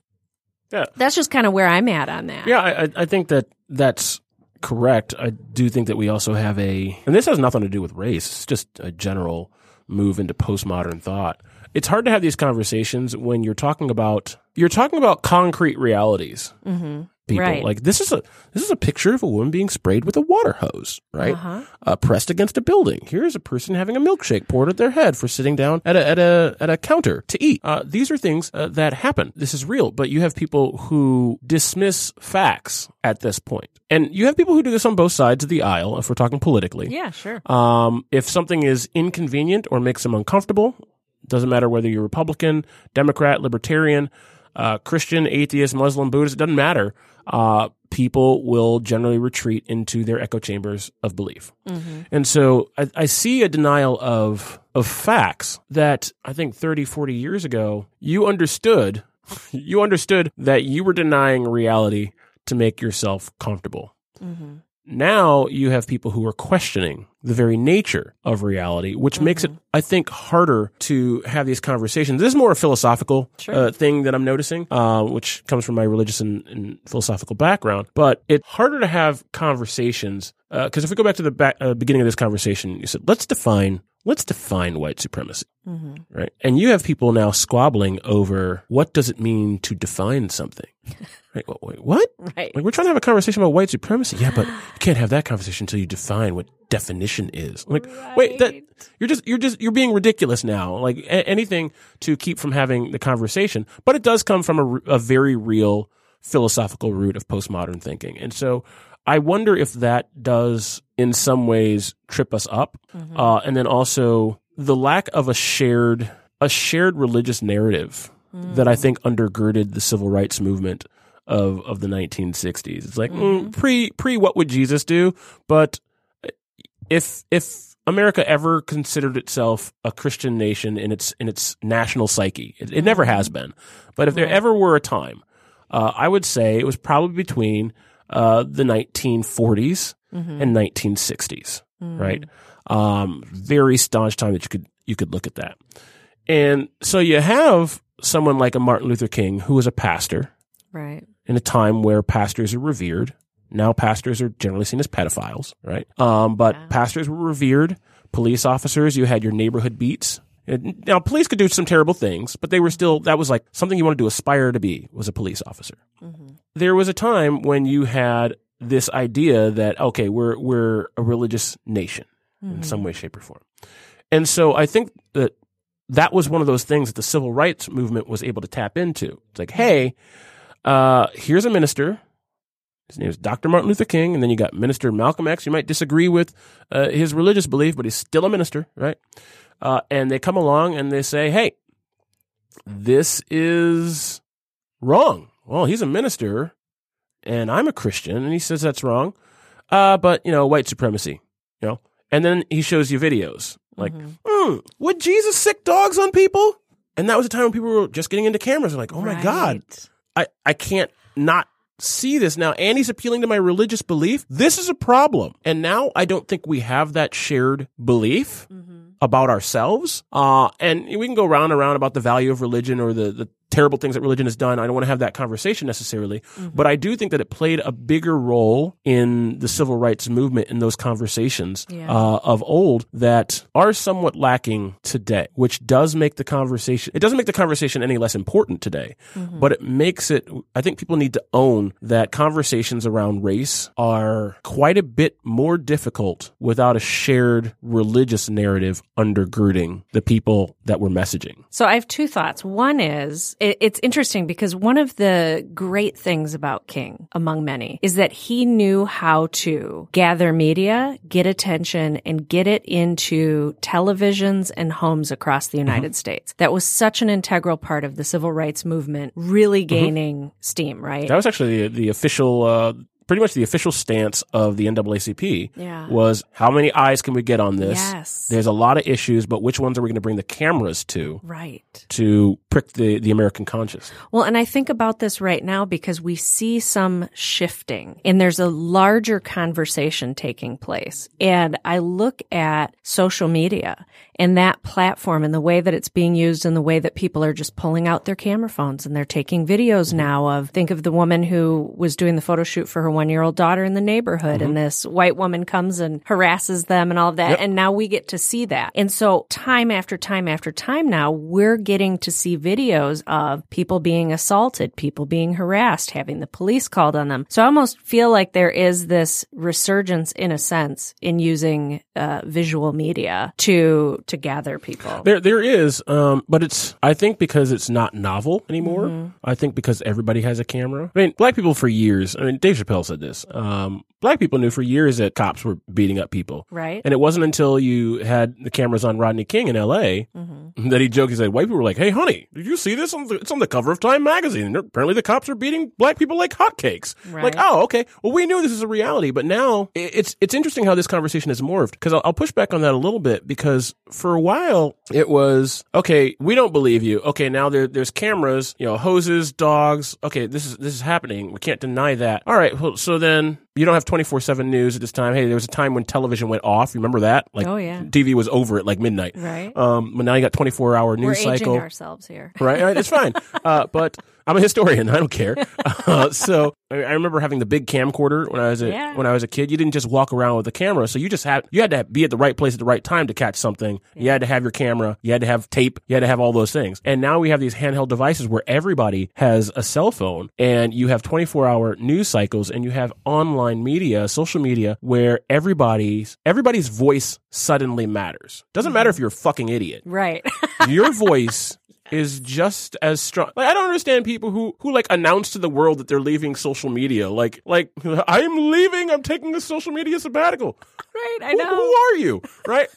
Yeah. That's just kind of where I'm at on that. Yeah, I, I think that that's correct. I do think that we also have a, and this has nothing to do with race. It's just a general move into postmodern thought. It's hard to have these conversations when you're talking about you're talking about concrete realities. Mm-hmm people. Right. Like this is a this is a picture of a woman being sprayed with a water hose, right? Uh-huh. Uh, pressed against a building. Here's a person having a milkshake poured at their head for sitting down at a at a at a counter to eat. Uh, these are things uh, that happen. This is real. But you have people who dismiss facts at this point. point, and you have people who do this on both sides of the aisle. If we're talking politically, yeah, sure. Um, if something is inconvenient or makes them uncomfortable, doesn't matter whether you're Republican, Democrat, Libertarian. Uh, Christian, atheist, Muslim, Buddhist, it doesn't matter uh, people will generally retreat into their echo chambers of belief. Mm-hmm. And so I, I, see a denial of, of facts that I think 30, 40 years ago, you understood, *laughs* you understood that you were denying reality to make yourself comfortable. Mm-hmm. Now you have people who are questioning the very nature of reality, which mm-hmm. makes it, I think, harder to have these conversations. This is more a philosophical sure. uh, thing that I'm noticing, uh, which comes from my religious and, and, philosophical background. But it's harder to have conversations because uh, if we go back to the back, uh, beginning of this conversation, you said, let's define let's define white supremacy. Mm-hmm. Right. And you have people now squabbling over what does it mean to define something? *laughs* Right. Wait, wait, what? Right. Like we're trying to have a conversation about white supremacy. Yeah, but you can't have that conversation until you define what definition is. Like, wait, that you're just you're just you're being ridiculous now. Like a- anything to keep from having the conversation, but it does come from a very real philosophical root of postmodern thinking. And so I wonder if that does in some ways trip us up. Uh, and then also the lack of a shared a shared religious narrative that I think undergirded the civil rights movement of of the 1960s. It's like mm, pre pre what would Jesus do? But if if America ever considered itself a Christian nation in its in its national psyche, it, it never has been. But if there ever were a time, uh, I would say it was probably between uh, the 1940s and 1960s, right? Um, very staunch time that you could you could look at that. And so you have someone like a Martin Luther King who was a pastor Right. in a time where pastors are revered. Now pastors are generally seen as pedophiles, right? Um, but pastors were revered. Police officers, you had your neighborhood beats. Now police could do some terrible things, but they were still that was like something you wanted to aspire to be was a police officer. There was a time when you had this idea that okay, we're we're a religious nation in some way, shape, or form, and so I think that that was one of those things that the civil rights movement was able to tap into. It's like, hey, uh, here's a minister. His name is Dr. Martin Luther King, and then you got Minister Malcolm X. You might disagree with uh, his religious belief, but he's still a minister, right? Uh, and they come along and they say, "Hey, this is wrong." Well, he's a minister, and I'm a Christian, and he says that's wrong. Uh, but you know, white supremacy, you know. And then he shows you videos like, "Hmm, would Jesus sick dogs on people? And that was a time when people were just getting into cameras. They're like, "Oh my god, I, I can't not see this now. And he's appealing to my religious belief. This is a problem. And now I don't think we have that shared belief about ourselves. Uh, and we can go round and around about the value of religion or the, the terrible things that religion has done. I don't want to have that conversation necessarily, but I do think that it played a bigger role in the civil rights movement in those conversations Yeah. uh, of old that are somewhat lacking today, which does make the conversation, it doesn't make the conversation any less important today, but it makes it, I think people need to own that conversations around race are quite a bit more difficult without a shared religious narrative undergirding the people that we're messaging. So I have two thoughts. One is it's interesting because one of the great things about King, among many, is that he knew how to gather media, get attention, and get it into televisions and homes across the United States. That was such an integral part of the civil rights movement really gaining steam, right? That was actually the, the official, uh, pretty much the official stance of the NAACP Yeah. was how many eyes can we get on this? Yes. There's a lot of issues, but which ones are we going to bring the cameras to right. to prick the, the American conscience? Well, and I think about this right now because we see some shifting and there's a larger conversation taking place. And I look at social media and that platform and the way that it's being used and the way that people are just pulling out their camera phones and they're taking videos mm-hmm. now of, think of the woman who was doing the photo shoot for her one year old daughter in the neighborhood and this white woman comes and harasses them and all of that. And now we get to see that. And so time after time after time now, we're getting to see videos of people being assaulted, people being harassed, having the police called on them. So I almost feel like there is this resurgence in a sense in using uh, visual media to to gather people. There, there is, um, but it's. I think because it's not novel anymore. I think because everybody has a camera. I mean, black people for years. I mean, Dave Chappelle said this. Um, black people knew for years that cops were beating up people, Right? and it wasn't until you had the cameras on Rodney King in L.A. that he joked. He said, "White people were like, hey, honey, did you see this? On the, it's on the cover of Time magazine. And apparently, the cops are beating black people like hotcakes. Right. Like, oh, okay. Well, we knew this was a reality, but now it's it's interesting how this conversation has morphed. Because I'll, I'll push back on that a little bit because for a while it was okay. We don't believe you. Okay, now there there's cameras, you know, hoses, dogs. Okay, this is this is happening. We can't deny that. All right. Well, so then you don't have 24/7 news at this time. Hey, there was a time when television went off. Remember that? Like Oh, yeah. TV was over at like midnight. Right. Um, but now you got 24 hour news We're news aging cycle ourselves here. right? right? It's fine. *laughs* Uh, but I'm a historian. I don't care. *laughs* Uh, so I I remember having the big camcorder when I was a Yeah. when I was a kid. You didn't just walk around with a camera, so you just had you had to be at the right place at the right time to catch something. You had to have your camera. You had to have tape. You had to have all those things. And now we have these handheld devices where everybody has a cell phone, and you have 24 hour news cycles, and you have online media, social media, where everybody's everybody's voice suddenly matters. Doesn't matter if you're a fucking idiot Right. *laughs* your voice is just as strong. Like I don't understand people who who like announce to the world that they're leaving social media. Like like *laughs* I'm leaving. I'm taking a social media sabbatical. right. I Who, know. who are you? Right.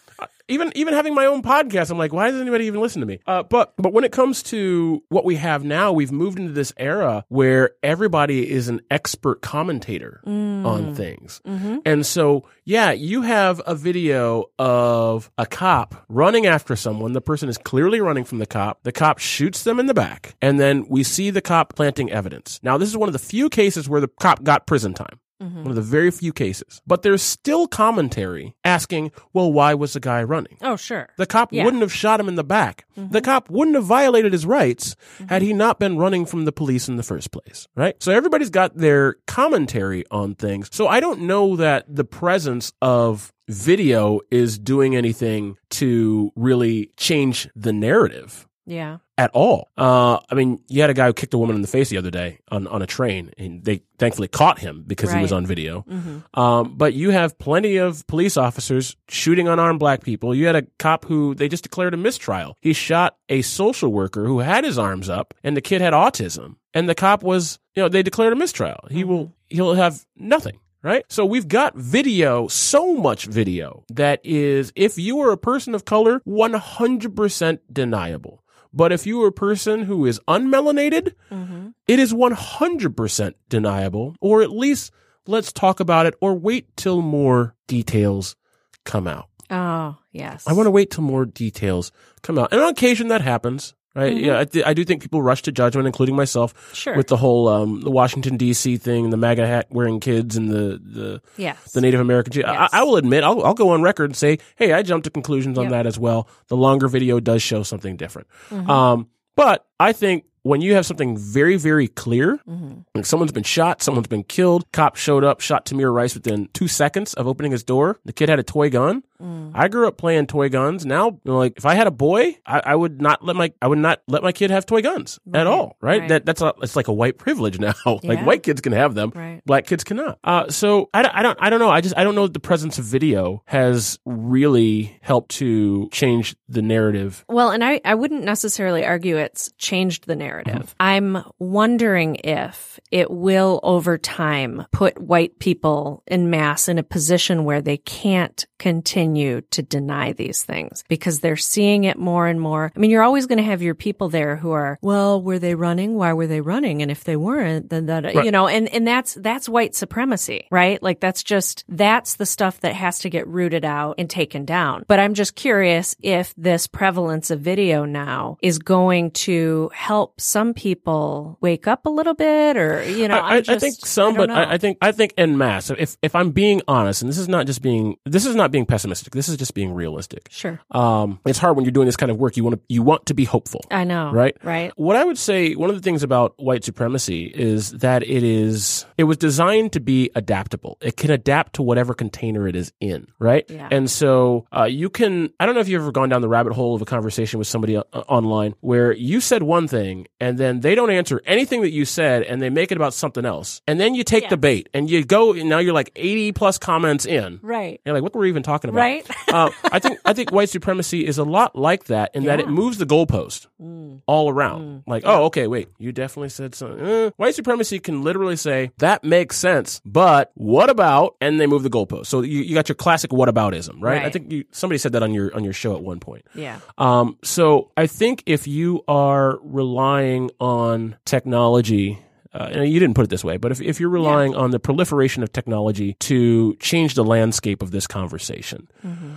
Even even having my own podcast, I'm like, why does anybody even listen to me? Uh, but but when it comes to what we have now, we've moved into this era where everybody is an expert commentator Mm. on things. Mm-hmm. And so, yeah, you have a video of a cop running after someone. The person is clearly running from the cop. The cop shoots them in the back. And then we see the cop planting evidence. Now, this is one of the few cases where the cop got prison time. One of the very few cases. But there's still commentary asking, well, why was the guy running? Oh, sure. The cop Yeah. wouldn't have shot him in the back. The mm-hmm. cop wouldn't have violated his rights mm-hmm. had he not been running from the police in the first place, right? So everybody's got their commentary on things. So I don't know that the presence of video is doing anything to really change the narrative Yeah. at all. Uh, I mean, you had a guy who kicked a woman in the face the other day on, on a train, and they thankfully caught him because he was on video. Mm-hmm. Um, but you have plenty of police officers shooting unarmed black people. You had a cop who they just declared a mistrial. He shot a social worker who had his arms up, and the kid had autism. And the cop was, you know, they declared a mistrial. He will, he'll have nothing. Right? So we've got video, so much video that is, if you are a person of color, 100% deniable. But if you are a person who is unmelanated, Mm-hmm. it is 100% deniable, or at least let's talk about it or wait till more details come out. Oh, yes. I want to wait till more details come out. And on occasion that happens, right? Yeah, I, th- I do think people rush to judgment, including myself, Sure. with the whole um, the Washington D.C. thing, the MAGA hat wearing kids, and the the yes. the Native American. Yes. I, I will admit, I'll, I'll go on record and say, hey, I jumped to conclusions on Yep. that as well. The longer video does show something different. Mhm. Um, but I think when you have something very, very clear, Mhm. like someone's been shot, someone's been killed, cop showed up, shot Tamir Rice within two seconds of opening his door. The kid had a toy gun. Mm. I grew up playing toy guns. Now, you know, like if I had a boy, I, I would not let my I would not let my kid have toy guns Right, at all. Right? right. That that's a, it's like a white privilege now. *laughs* like Yeah. white kids can have them, Right. black kids cannot. Uh, so I, don't- I don't I don't know. I just I don't know that the presence of video has really helped to change the narrative. Well, and I, I wouldn't necessarily argue it's changed the narrative. Mm-hmm. I'm wondering if it will over time put white people in mass in a position where they can't continue to deny these things because they're seeing it more and more. I mean, you're always going to have your people there who are, well, were they running? Why were they running? And if they weren't, then that, Right. you know, and, and that's, that's white supremacy, right? Like that's just, that's the stuff that has to get rooted out and taken down. But I'm just curious if this prevalence of video now is going to help some people wake up a little bit or, you know, I, I, just, I think some, I but. I, I think I think in mass If if I'm being honest, and this is not just being this is not being pessimistic. This is just being realistic. sure. Um, it's hard when you're doing this kind of work. You want to you want to be hopeful. I know. Right? Right. What I would say, one of the things about white supremacy is that it is, it was designed to be adaptable. It can adapt to whatever container it is in, right? Yeah. And so, uh, you can, I don't know if you've ever gone down the rabbit hole of a conversation with somebody uh, online where you said one thing and then they don't answer anything that you said and they make it about something else. And then you take the bait and you go, and now you're like 80 plus comments in. Right. You're like, what were we even talking about? Right. uh, I think I think white supremacy is a lot like that in that it moves the goalpost Mm. all around. Like, oh, okay, wait, you definitely said something. Eh. White supremacy can literally say that makes sense, but what about? And they move the goalpost. So you, you got your classic whataboutism, right? I think you, somebody said that on your on your show at one point. Yeah. Um, so I think if you are relying on technology, uh, you didn't put it this way, but if, if you're relying on the proliferation of technology to change the landscape of this conversation, Mm-hmm.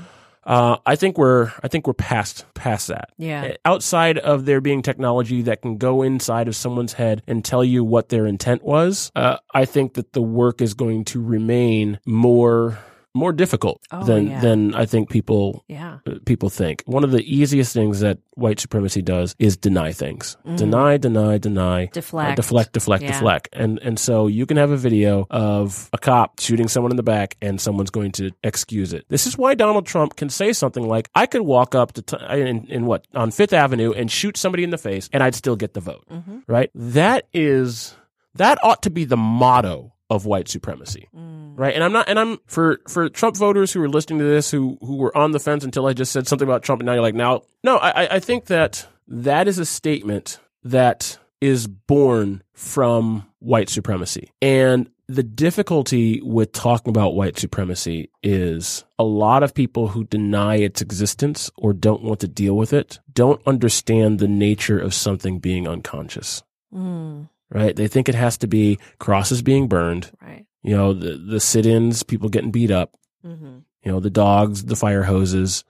uh, I think we're I think we're past past that. Yeah. Uh, Outside of there being technology that can go inside of someone's head and tell you what their intent was, uh, I think that the work is going to remain more more difficult Oh, than yeah. than I think people Yeah. uh, people think. One of the easiest things that white supremacy does is deny things. Mm. Deny, deny, deny. uh, Deflect. deflect, deflect, Yeah. deflect, and and so you can have a video of a cop shooting someone in the back, and someone's going to excuse it. This is why Donald Trump can say something like, "I could walk up to t- in, in what on Fifth Avenue and shoot somebody in the face, and I'd still get the vote." Mhm. Right? That is that ought to be the motto of white supremacy Mm. right? And I'm not, and I'm for for Trump voters who are listening to this who who were on the fence until I just said something about Trump, and now you're like, now, no, I I- think that that is a statement that is born from white supremacy, and the difficulty with talking about white supremacy is a lot of people who deny its existence or don't want to deal with it don't understand the nature of something being unconscious. Mm. Right? They think it has to be crosses being burned, Right. you know, the, the sit-ins, people getting beat up, Mm-hmm. you know, the dogs, the fire hoses,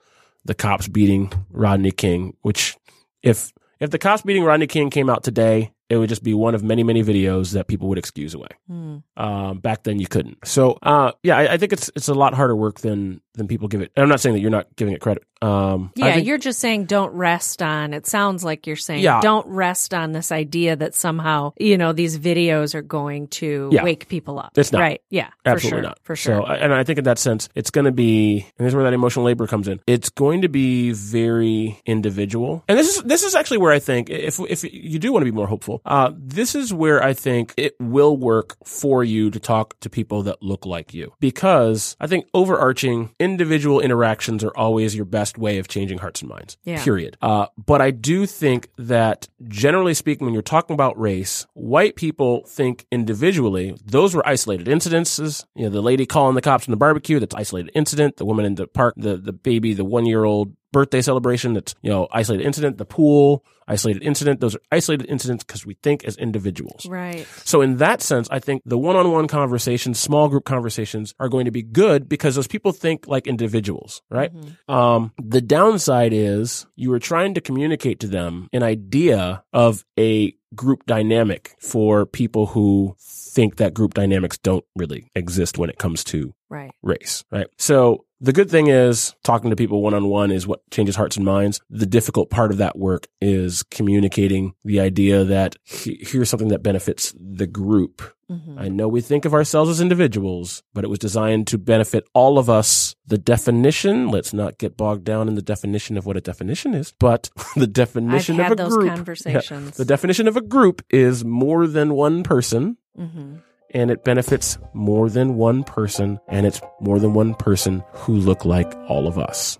the cops beating Rodney King, which if, if the cops beating Rodney King came out today, it would just be one of many, many videos that people would excuse away. Mm. Um, back then you couldn't. So, uh, yeah, I, I think it's, it's a lot harder work than, than people give it. And I'm not saying that you're not giving it credit. Um, Yeah, think- you're just saying don't rest on. It sounds like you're saying Yeah. don't rest on this idea that somehow you know these videos are going to Yeah. wake people up. It's not. right. Yeah, Absolutely for sure, not. For sure. So, and I think in that sense, it's going to be, and this is where that emotional labor comes in. It's going to be very individual. And this is, this is actually where I think if, if you do want to be more hopeful, uh, this is where I think it will work for you to talk to people that look like you. Because I think overarching individual interactions are always your best way of changing hearts and minds. Yeah. Period. Uh, but I do think that generally speaking, when you're talking about race, white people think individually, those were isolated incidences. You know, the lady calling the cops in the barbecue, that's isolated incident. The woman in the park, the, the baby, the one year old birthday celebration, that's, you know, isolated incident. The pool, isolated incident. Those are isolated incidents because we think as individuals. right. So in that sense, I think the one-on-one conversations, small group conversations are going to be good because those people think like individuals, right? Um, the downside is you are trying to communicate to them an idea of a group dynamic for people who think that group dynamics don't really exist when it comes to Right. race, right? So the good thing is talking to people one on one is what changes hearts and minds. The difficult part of that work is communicating the idea that he- here's something that benefits the group. Mhm. I know we think of ourselves as individuals, but it was designed to benefit all of us. The definition, let's not get bogged down in the definition of what a definition is, but *laughs* the definition of a those group. *laughs* conversations. The definition of a group is more than one person hmm and it benefits more than one person, and it's more than one person who look like all of us.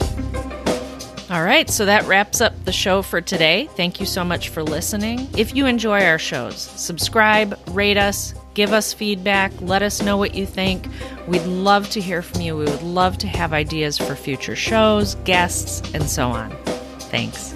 All right, so that wraps up the show for today. Thank you so much for listening. If you enjoy our shows, subscribe, rate us, give us feedback, let us know what you think. We'd love to hear from you. We would love to have ideas for future shows, guests, and so on. Thanks.